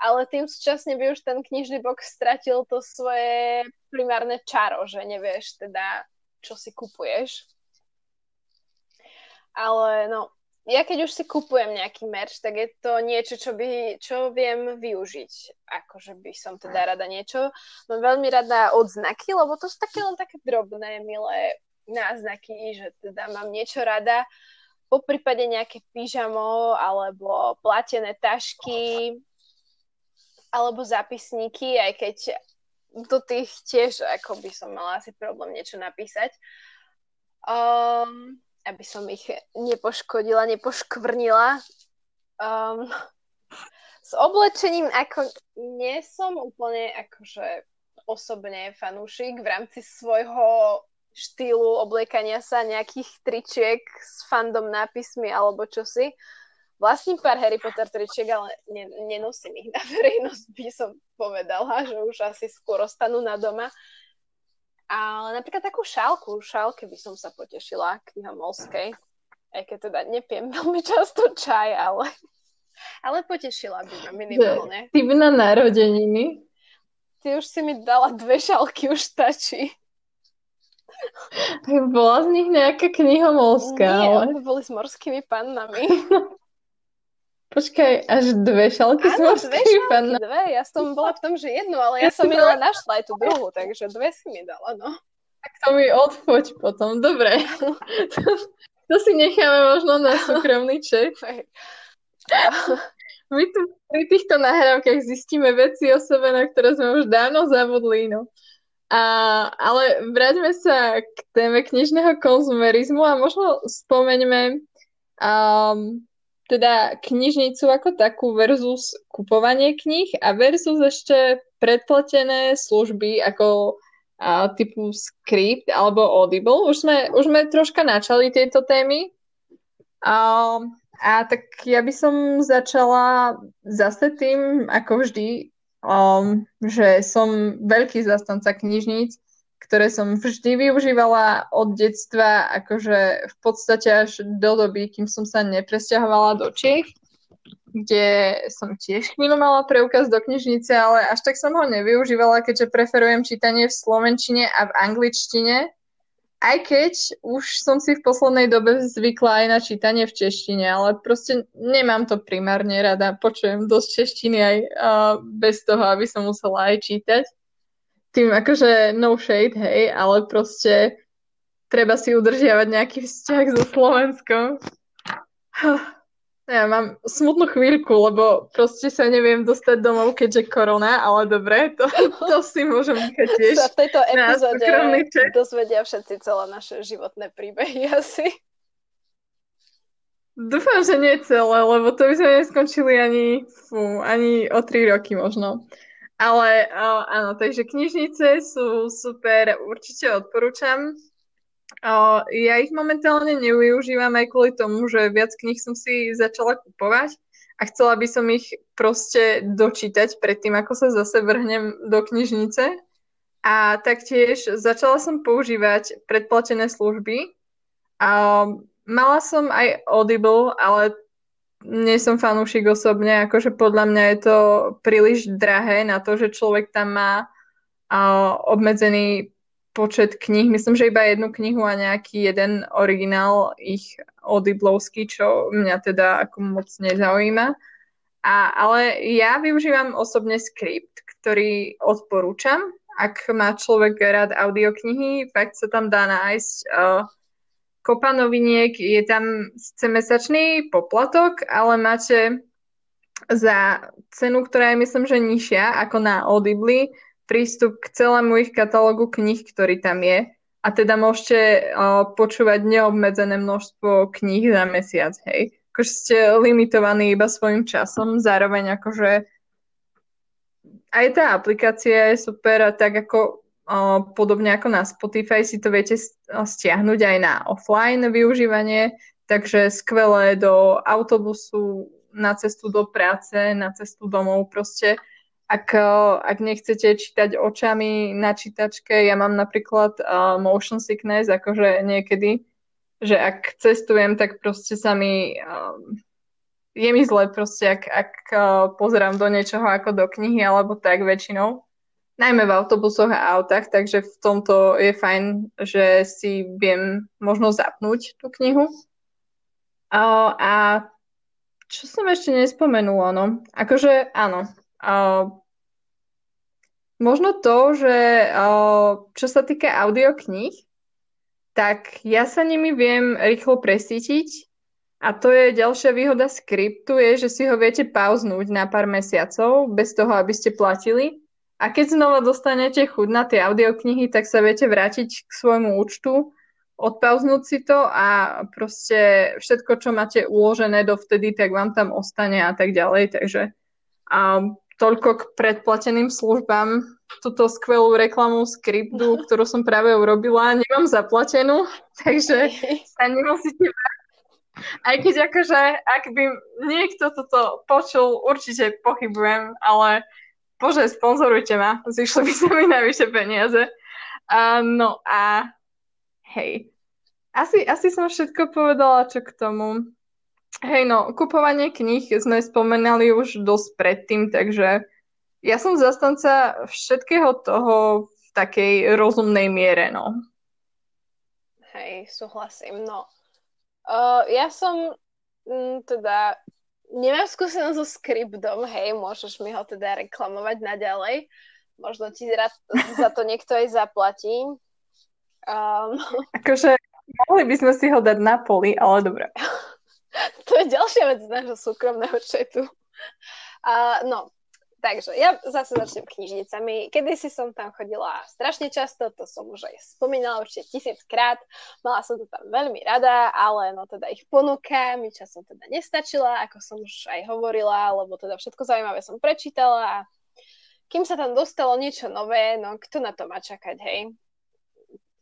ale tým súčasne by už ten knižný box stratil to svoje primárne čaro, že nevieš teda, čo si kupuješ. Ale no, ja keď už si kupujem nejaký merch, tak je to niečo, čo, by, čo viem využiť. Akože by som teda rada niečo. Mám veľmi rada odznaky, lebo to sú také len také drobné, milé náznaky, že teda mám niečo rada, po prípade nejaké pyžamo alebo platené tašky alebo zapisníky, aj keď do tých tiež ako by som mala asi problém niečo napísať. Um, aby som ich nepoškodila, nepoškvrnila. Um, s oblečením ako nie som úplne akože osobne fanúšik v rámci svojho štýlu obliekania sa, nejakých tričiek s fandom nápismi alebo čosi. Vlastním pár Harry Potter tričiek, ale ne, nenosím ich na verejnosť, by som povedala, že už asi skôr ostanú na doma. Ale napríklad takú šálku, šálke by som sa potešila knihomolskej. Aj keď teda nepiem veľmi často čaj, ale, ale potešila by ma minimálne. Ty na narodeniny? Ty už si mi dala dve šálky, už stačí. Bola z nich nejaká knihomolská, Nie, ale... boli s morskými pannami. Počkaj, až dve šalky Áno, s morskými dve šalky, pannami. dve. Ja som bola v tom, že jednu, ale ja, ja som mi len našla aj tú druhú, takže dve si mi dala, no. Tak to mi odfoť potom, dobre. to, to si necháme možno na súkromný ček. My tu pri týchto nahrávkach zistíme veci o sebe, na ktoré sme už dávno zabudli, no. A, ale vráťme sa k téme knižného konzumerizmu a možno spomeňme um, teda knižnicu ako takú versus kupovanie kníh a versus ešte predplatené služby ako a, typu Script alebo Audible. Už sme, už sme troška načali tieto témy. A, a tak ja by som začala zase tým, ako vždy, um, že som veľký zastanca knižníc, ktoré som vždy využívala od detstva, akože v podstate až do doby, kým som sa nepresťahovala do Čech, kde som tiež chvíľu mala preukaz do knižnice, ale až tak som ho nevyužívala, keďže preferujem čítanie v slovenčine a v angličtine. Aj keď už som si v poslednej dobe zvykla aj na čítanie v češtine, ale proste nemám to primárne rada. Počujem dosť češtiny aj uh, bez toho, aby som musela aj čítať. Tým akože no shade, hej, ale proste treba si udržiavať nejaký vzťah so Slovenskom. Ja mám smutnú chvíľku, lebo proste sa neviem dostať domov, keďže korona, ale dobre, to, to si môžem nechať tiež. V tejto epizóde dozvedia všetci celé naše životné príbehy asi. Dúfam, že nie celé, lebo to by sme neskončili ani, fú, ani o tri roky možno. Ale áno, takže knižnice sú super, určite odporúčam. Ja ich momentálne nevyužívam aj kvôli tomu, že viac kníh som si začala kupovať a chcela by som ich proste dočítať predtým, ako sa zase vrhnem do knižnice. A taktiež začala som používať predplatené služby. A mala som aj Audible, ale nie som fanúšik osobne, akože podľa mňa je to príliš drahé na to, že človek tam má obmedzený počet kníh, myslím, že iba jednu knihu a nejaký jeden originál ich Audiblovský, čo mňa teda ako moc nezaujíma. A, ale ja využívam osobne skript, ktorý odporúčam. Ak má človek rád audioknihy, fakt sa tam dá nájsť uh, kopa noviniek, je tam sice mesačný poplatok, ale máte za cenu, ktorá je myslím, že nižšia ako na Audibly, prístup k celému ich katalógu kníh, ktorý tam je. A teda môžete uh, počúvať neobmedzené množstvo kníh za mesiac, hej. Akože ste limitovaní iba svojim časom, zároveň akože aj tá aplikácia je super a tak ako uh, podobne ako na Spotify si to viete stiahnuť aj na offline využívanie, takže skvelé do autobusu, na cestu do práce, na cestu domov, proste ak, eh, ak nechcete čítať očami na čítačke, ja mám napríklad uh, motion sickness, akože niekedy, že ak cestujem, tak proste sa mi uh, je mi zle proste, ak, ak uh, pozerám do niečoho ako do knihy alebo tak väčšinou. Najmä v autobusoch a autách, takže v tomto je fajn, že si viem možno zapnúť tú knihu. Uh, a čo som ešte nespomenula, no? Akože áno, uh, Možno to, že čo sa týka audiokníh, tak ja sa nimi viem rýchlo presítiť a to je ďalšia výhoda skriptu, je, že si ho viete pauznúť na pár mesiacov bez toho, aby ste platili. A keď znova dostanete chuť na tie audioknihy, tak sa viete vrátiť k svojmu účtu, odpauznúť si to a proste všetko, čo máte uložené dovtedy, tak vám tam ostane a tak ďalej. Takže um, toľko k predplateným službám. Túto skvelú reklamu skriptu, ktorú som práve urobila, nemám zaplatenú, takže sa nemusíte aj keď akože, ak by niekto toto počul, určite pochybujem, ale bože, sponzorujte ma, zišli by sa mi najvyššie peniaze. Uh, no a hej, asi, asi som všetko povedala, čo k tomu. Hej, no, kupovanie kníh sme spomenali už dosť predtým, takže ja som zastanca všetkého toho v takej rozumnej miere, no. Hej, súhlasím, no. Uh, ja som m, mm, teda, nemám skúsenosť so skriptom, hej, môžeš mi ho teda reklamovať naďalej. Možno ti rád za to niekto aj zaplatí. Um... Akože mohli by sme si ho dať na poli, ale dobre. to je ďalšia vec z nášho súkromného četu. Uh, no, Takže ja zase začnem knižnicami. Kedy si som tam chodila strašne často, to som už aj spomínala určite tisíckrát. Mala som to tam veľmi rada, ale no teda ich ponuka mi časom teda nestačila, ako som už aj hovorila, lebo teda všetko zaujímavé som prečítala a kým sa tam dostalo niečo nové, no kto na to má čakať, hej?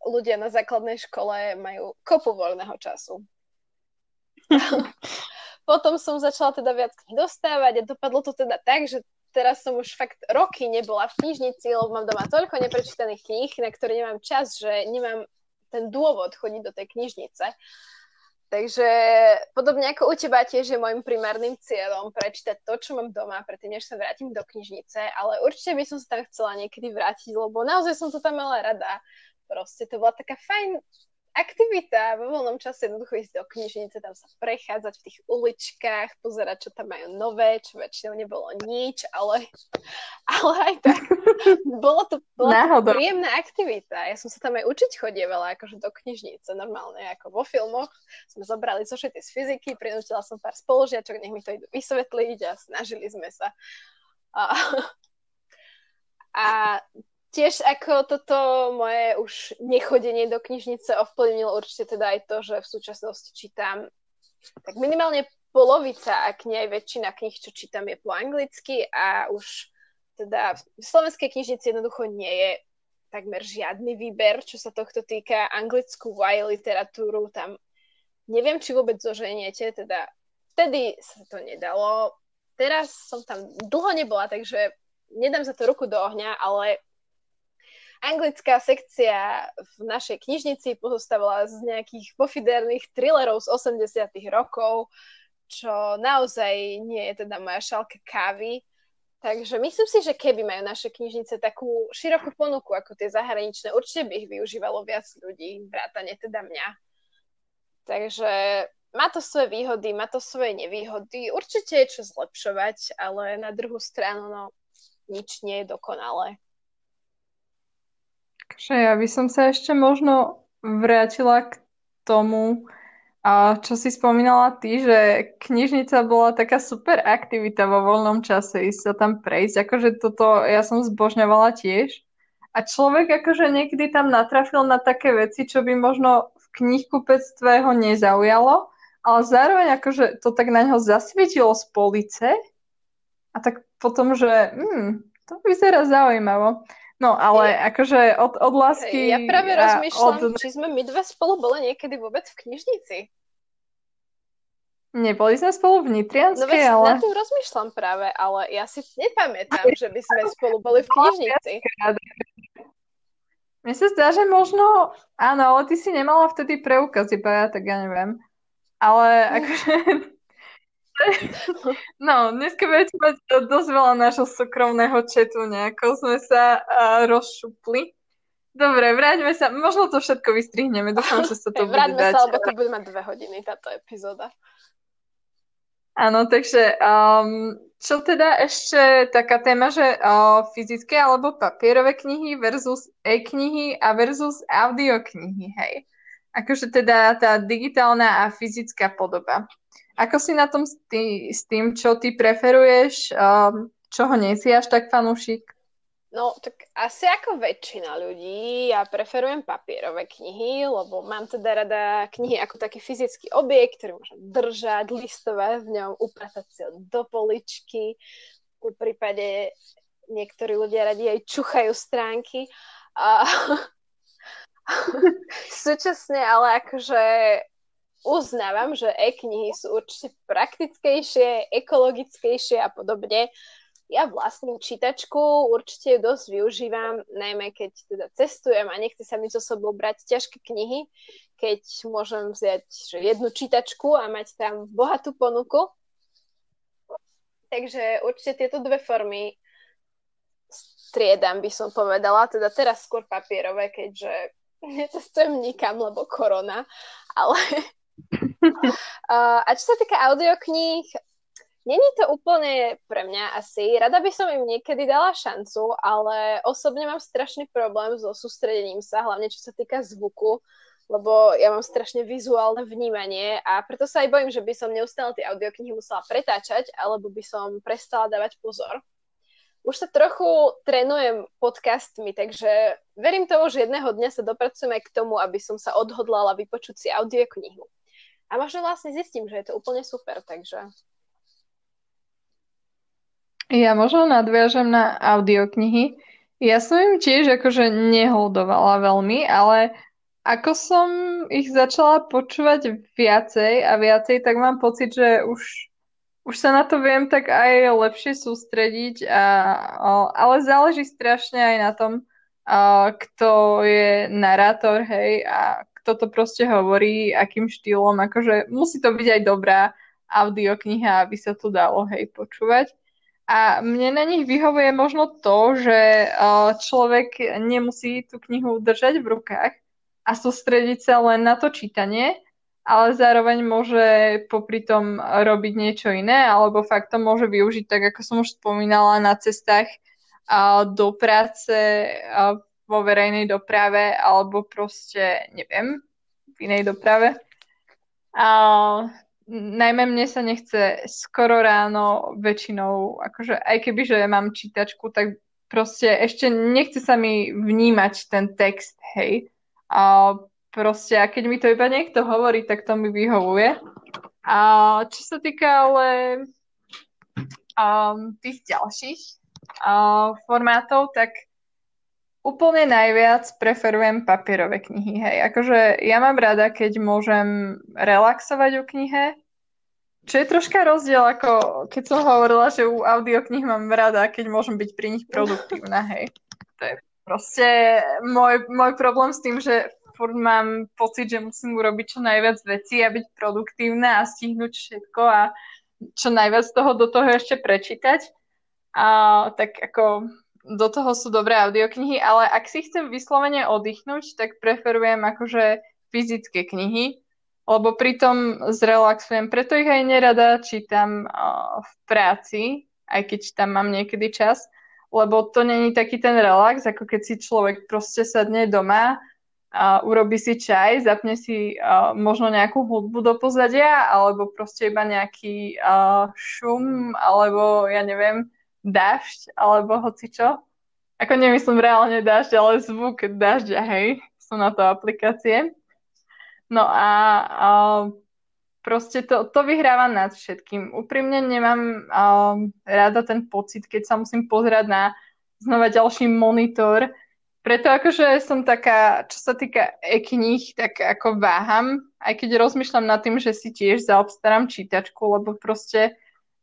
Ľudia na základnej škole majú kopu voľného času. Potom som začala teda viac knih dostávať a dopadlo to teda tak, že teraz som už fakt roky nebola v knižnici, lebo mám doma toľko neprečítaných kníh, na ktoré nemám čas, že nemám ten dôvod chodiť do tej knižnice. Takže podobne ako u teba tiež je môjim primárnym cieľom prečítať to, čo mám doma, predtým, než sa vrátim do knižnice, ale určite by som sa tam chcela niekedy vrátiť, lebo naozaj som to tam mala rada. Proste to bola taká fajn aktivita vo voľnom čase jednoducho ísť do knižnice, tam sa prechádzať v tých uličkách, pozerať, čo tam majú nové, čo väčšinou nebolo nič, ale, ale aj tak. Bolo to, bola to príjemná aktivita. Ja som sa tam aj učiť chodievala akože do knižnice, normálne ako vo filmoch. Sme zobrali zošity z fyziky, prinútila som pár spolužiačok, nech mi to idú vysvetliť a snažili sme sa. A, a tiež ako toto moje už nechodenie do knižnice ovplyvnilo určite teda aj to, že v súčasnosti čítam tak minimálne polovica, ak nie aj väčšina knih, čo čítam, je po anglicky a už teda v slovenskej knižnici jednoducho nie je takmer žiadny výber, čo sa tohto týka. Anglickú YA literatúru tam neviem, či vôbec zoženiete, teda vtedy sa to nedalo. Teraz som tam dlho nebola, takže nedám za to ruku do ohňa, ale anglická sekcia v našej knižnici pozostávala z nejakých pofiderných thrillerov z 80 rokov, čo naozaj nie je teda moja šalka kávy. Takže myslím si, že keby majú naše knižnice takú širokú ponuku ako tie zahraničné, určite by ich využívalo viac ľudí, vrátane teda mňa. Takže má to svoje výhody, má to svoje nevýhody. Určite je čo zlepšovať, ale na druhú stranu no, nič nie je dokonalé. Takže ja by som sa ešte možno vrátila k tomu, a čo si spomínala ty, že knižnica bola taká super aktivita vo voľnom čase, ísť sa tam prejsť, akože toto ja som zbožňovala tiež. A človek akože niekedy tam natrafil na také veci, čo by možno v knihkupectve ho nezaujalo, ale zároveň akože to tak na neho zasvietilo z police a tak potom, že hmm, to vyzerá zaujímavo. No, ale ja, akože od, od lásky... Ja práve rozmýšľam, od... či sme my dve spolu boli niekedy vôbec v knižnici. Neboli sme spolu v Nitrianskej, no, ale... na tým rozmýšľam práve, ale ja si nepamätám, že by sme spolu boli v knižnici. Mne sa zdá, že možno... Áno, ale ty si nemala vtedy preukaz, iba ja, tak ja neviem. Ale akože... No, dneska budete mať dosť veľa nášho súkromného četu, nejako sme sa uh, rozšupli. Dobre, vráťme sa, možno to všetko vystrihneme, dúfam, že sa to hey, bude dať. sa, lebo to bude mať dve hodiny, táto epizóda. Áno, takže um, čo teda ešte taká téma, že uh, fyzické alebo papierové knihy versus e-knihy a versus audioknihy, hej? Akože teda tá digitálna a fyzická podoba. Ako si na tom s, tý, s tým, čo ty preferuješ, um, čoho nie si až tak fanúšik? No, tak asi ako väčšina ľudí, ja preferujem papierové knihy, lebo mám teda rada knihy ako taký fyzický objekt, ktorý môžem držať, listovať v ňom, upratať si ho do poličky. V prípade niektorí ľudia radi aj čuchajú stránky. A... Súčasne ale akože uznávam, že e-knihy sú určite praktickejšie, ekologickejšie a podobne. Ja vlastním čítačku určite ju dosť využívam, najmä keď teda cestujem a nechce sa mi so sebou brať ťažké knihy, keď môžem vziať že jednu čítačku a mať tam bohatú ponuku. Takže určite tieto dve formy striedam, by som povedala. Teda teraz skôr papierové, keďže necestujem nikam, lebo korona, ale a čo sa týka audiokníh, není to úplne pre mňa asi. Rada by som im niekedy dala šancu, ale osobne mám strašný problém so sústredením sa, hlavne čo sa týka zvuku, lebo ja mám strašne vizuálne vnímanie a preto sa aj bojím, že by som neustále tie audioknihy musela pretáčať, alebo by som prestala dávať pozor. už sa trochu trénujem podcastmi, takže verím tomu, že jedného dňa sa dopracujeme k tomu, aby som sa odhodlala vypočuť si audioknihu. A možno vlastne zistím, že je to úplne super, takže... Ja možno nadviažem na audioknihy. Ja som im tiež akože neholdovala veľmi, ale ako som ich začala počúvať viacej a viacej, tak mám pocit, že už, už sa na to viem tak aj lepšie sústrediť, a, ale záleží strašne aj na tom, a, kto je narátor, hej, a kto to proste hovorí, akým štýlom, akože musí to byť aj dobrá audiokniha, aby sa to dalo, hej, počúvať. A mne na nich vyhovuje možno to, že človek nemusí tú knihu držať v rukách, a sústrediť sa len na to čítanie, ale zároveň môže popri tom robiť niečo iné, alebo fakt to môže využiť, tak ako som už spomínala, na cestách do práce, vo verejnej doprave, alebo proste, neviem, v inej doprave. A najmä mne sa nechce skoro ráno väčšinou, akože aj keby, že mám čítačku, tak proste ešte nechce sa mi vnímať ten text, hej. A proste, a keď mi to iba niekto hovorí, tak to mi vyhovuje. A čo sa týka ale um, tých ďalších uh, formátov, tak úplne najviac preferujem papierové knihy. Hej. Akože ja mám rada, keď môžem relaxovať o knihe, čo je troška rozdiel, ako keď som hovorila, že u audioknih mám rada, keď môžem byť pri nich produktívna, hej. To je proste môj, môj problém s tým, že furt mám pocit, že musím urobiť čo najviac vecí a byť produktívna a stihnúť všetko a čo najviac toho do toho ešte prečítať. A tak ako do toho sú dobré audioknihy, ale ak si chcem vyslovene oddychnúť, tak preferujem akože fyzické knihy, lebo pritom zrelaxujem. Preto ich aj nerada čítam v práci, aj keď tam mám niekedy čas, lebo to není taký ten relax, ako keď si človek proste sadne doma a urobí si čaj, zapne si uh, možno nejakú hudbu do pozadia, alebo proste iba nejaký uh, šum, alebo ja neviem, dažď, alebo hocičo. Ako nemyslím reálne dažď, ale zvuk dažďa, hej, sú na to aplikácie. No a uh, proste to, to vyhráva nad všetkým. Úprimne nemám um, rada ten pocit, keď sa musím pozerať na znova ďalší monitor. Preto akože som taká, čo sa týka e-kníh, tak ako váham, aj keď rozmýšľam nad tým, že si tiež zaobstarám čítačku, lebo proste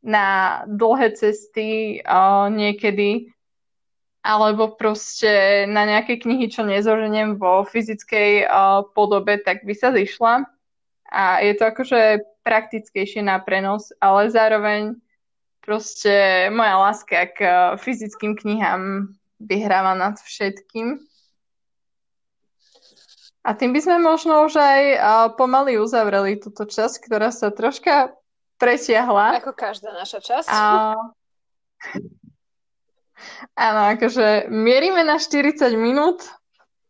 na dlhé cesty uh, niekedy alebo proste na nejaké knihy, čo nezoženiem vo fyzickej uh, podobe, tak by sa zišla a je to akože praktickejšie na prenos, ale zároveň proste moja láska k eh, fyzickým knihám vyhráva nad všetkým. A tým by sme možno už aj pomaly uzavreli túto časť, ktorá sa troška presiahla. Ako každá naša časť. A... Áno, akože mierime na 40 minút.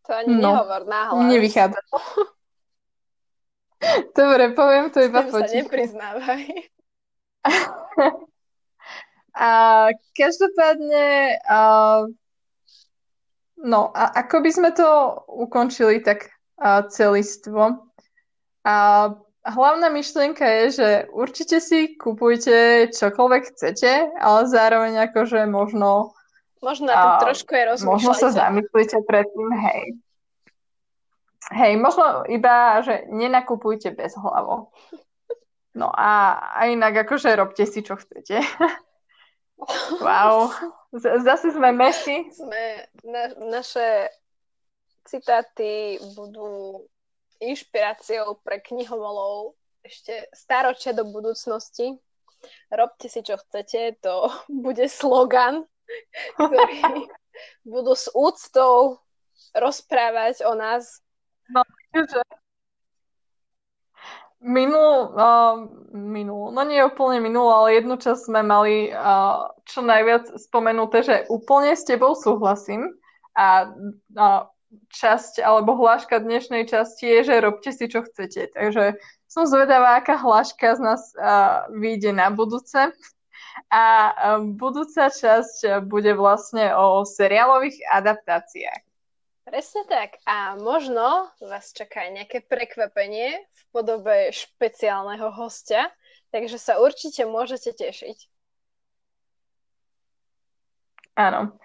To ani no, nehovor náhlas. Nevychádza. Dobre, poviem to iba potichu. sa nepriznávaj. a každopádne, a, no a ako by sme to ukončili tak a, celistvo? A hlavná myšlienka je, že určite si kupujte čokoľvek chcete, ale zároveň akože možno Možno na to trošku je rozmýšľajte. Možno sa zamyslíte predtým, hej, Hej, možno iba, že nenakupujte bez hlavo. No a, a inak akože robte si, čo chcete. wow. Z- zase sme mesi. Sme, na, naše citáty budú inšpiráciou pre knihomolov ešte staročia do budúcnosti. Robte si, čo chcete, to bude slogan, ktorý budú s úctou rozprávať o nás No, že minul, uh, minul, no nie úplne minul, ale jednu čas sme mali uh, čo najviac spomenuté, že úplne s tebou súhlasím a uh, časť alebo hláška dnešnej časti je, že robte si, čo chcete. Takže som zvedavá, aká hláška z nás uh, vyjde na budúce. A budúca časť bude vlastne o seriálových adaptáciách. Presne tak. A možno vás čaká nejaké prekvapenie v podobe špeciálneho hostia, takže sa určite môžete tešiť. Áno.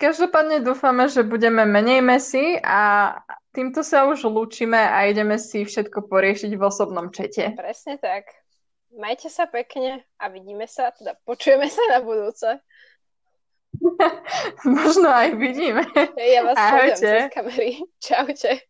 Každopádne dúfame, že budeme menej mesi a týmto sa už lúčime a ideme si všetko poriešiť v osobnom čete. Presne tak. Majte sa pekne a vidíme sa, teda počujeme sa na budúce. Možno aj vidíme. Ja vás Ahojte. cez kamery. Čaute.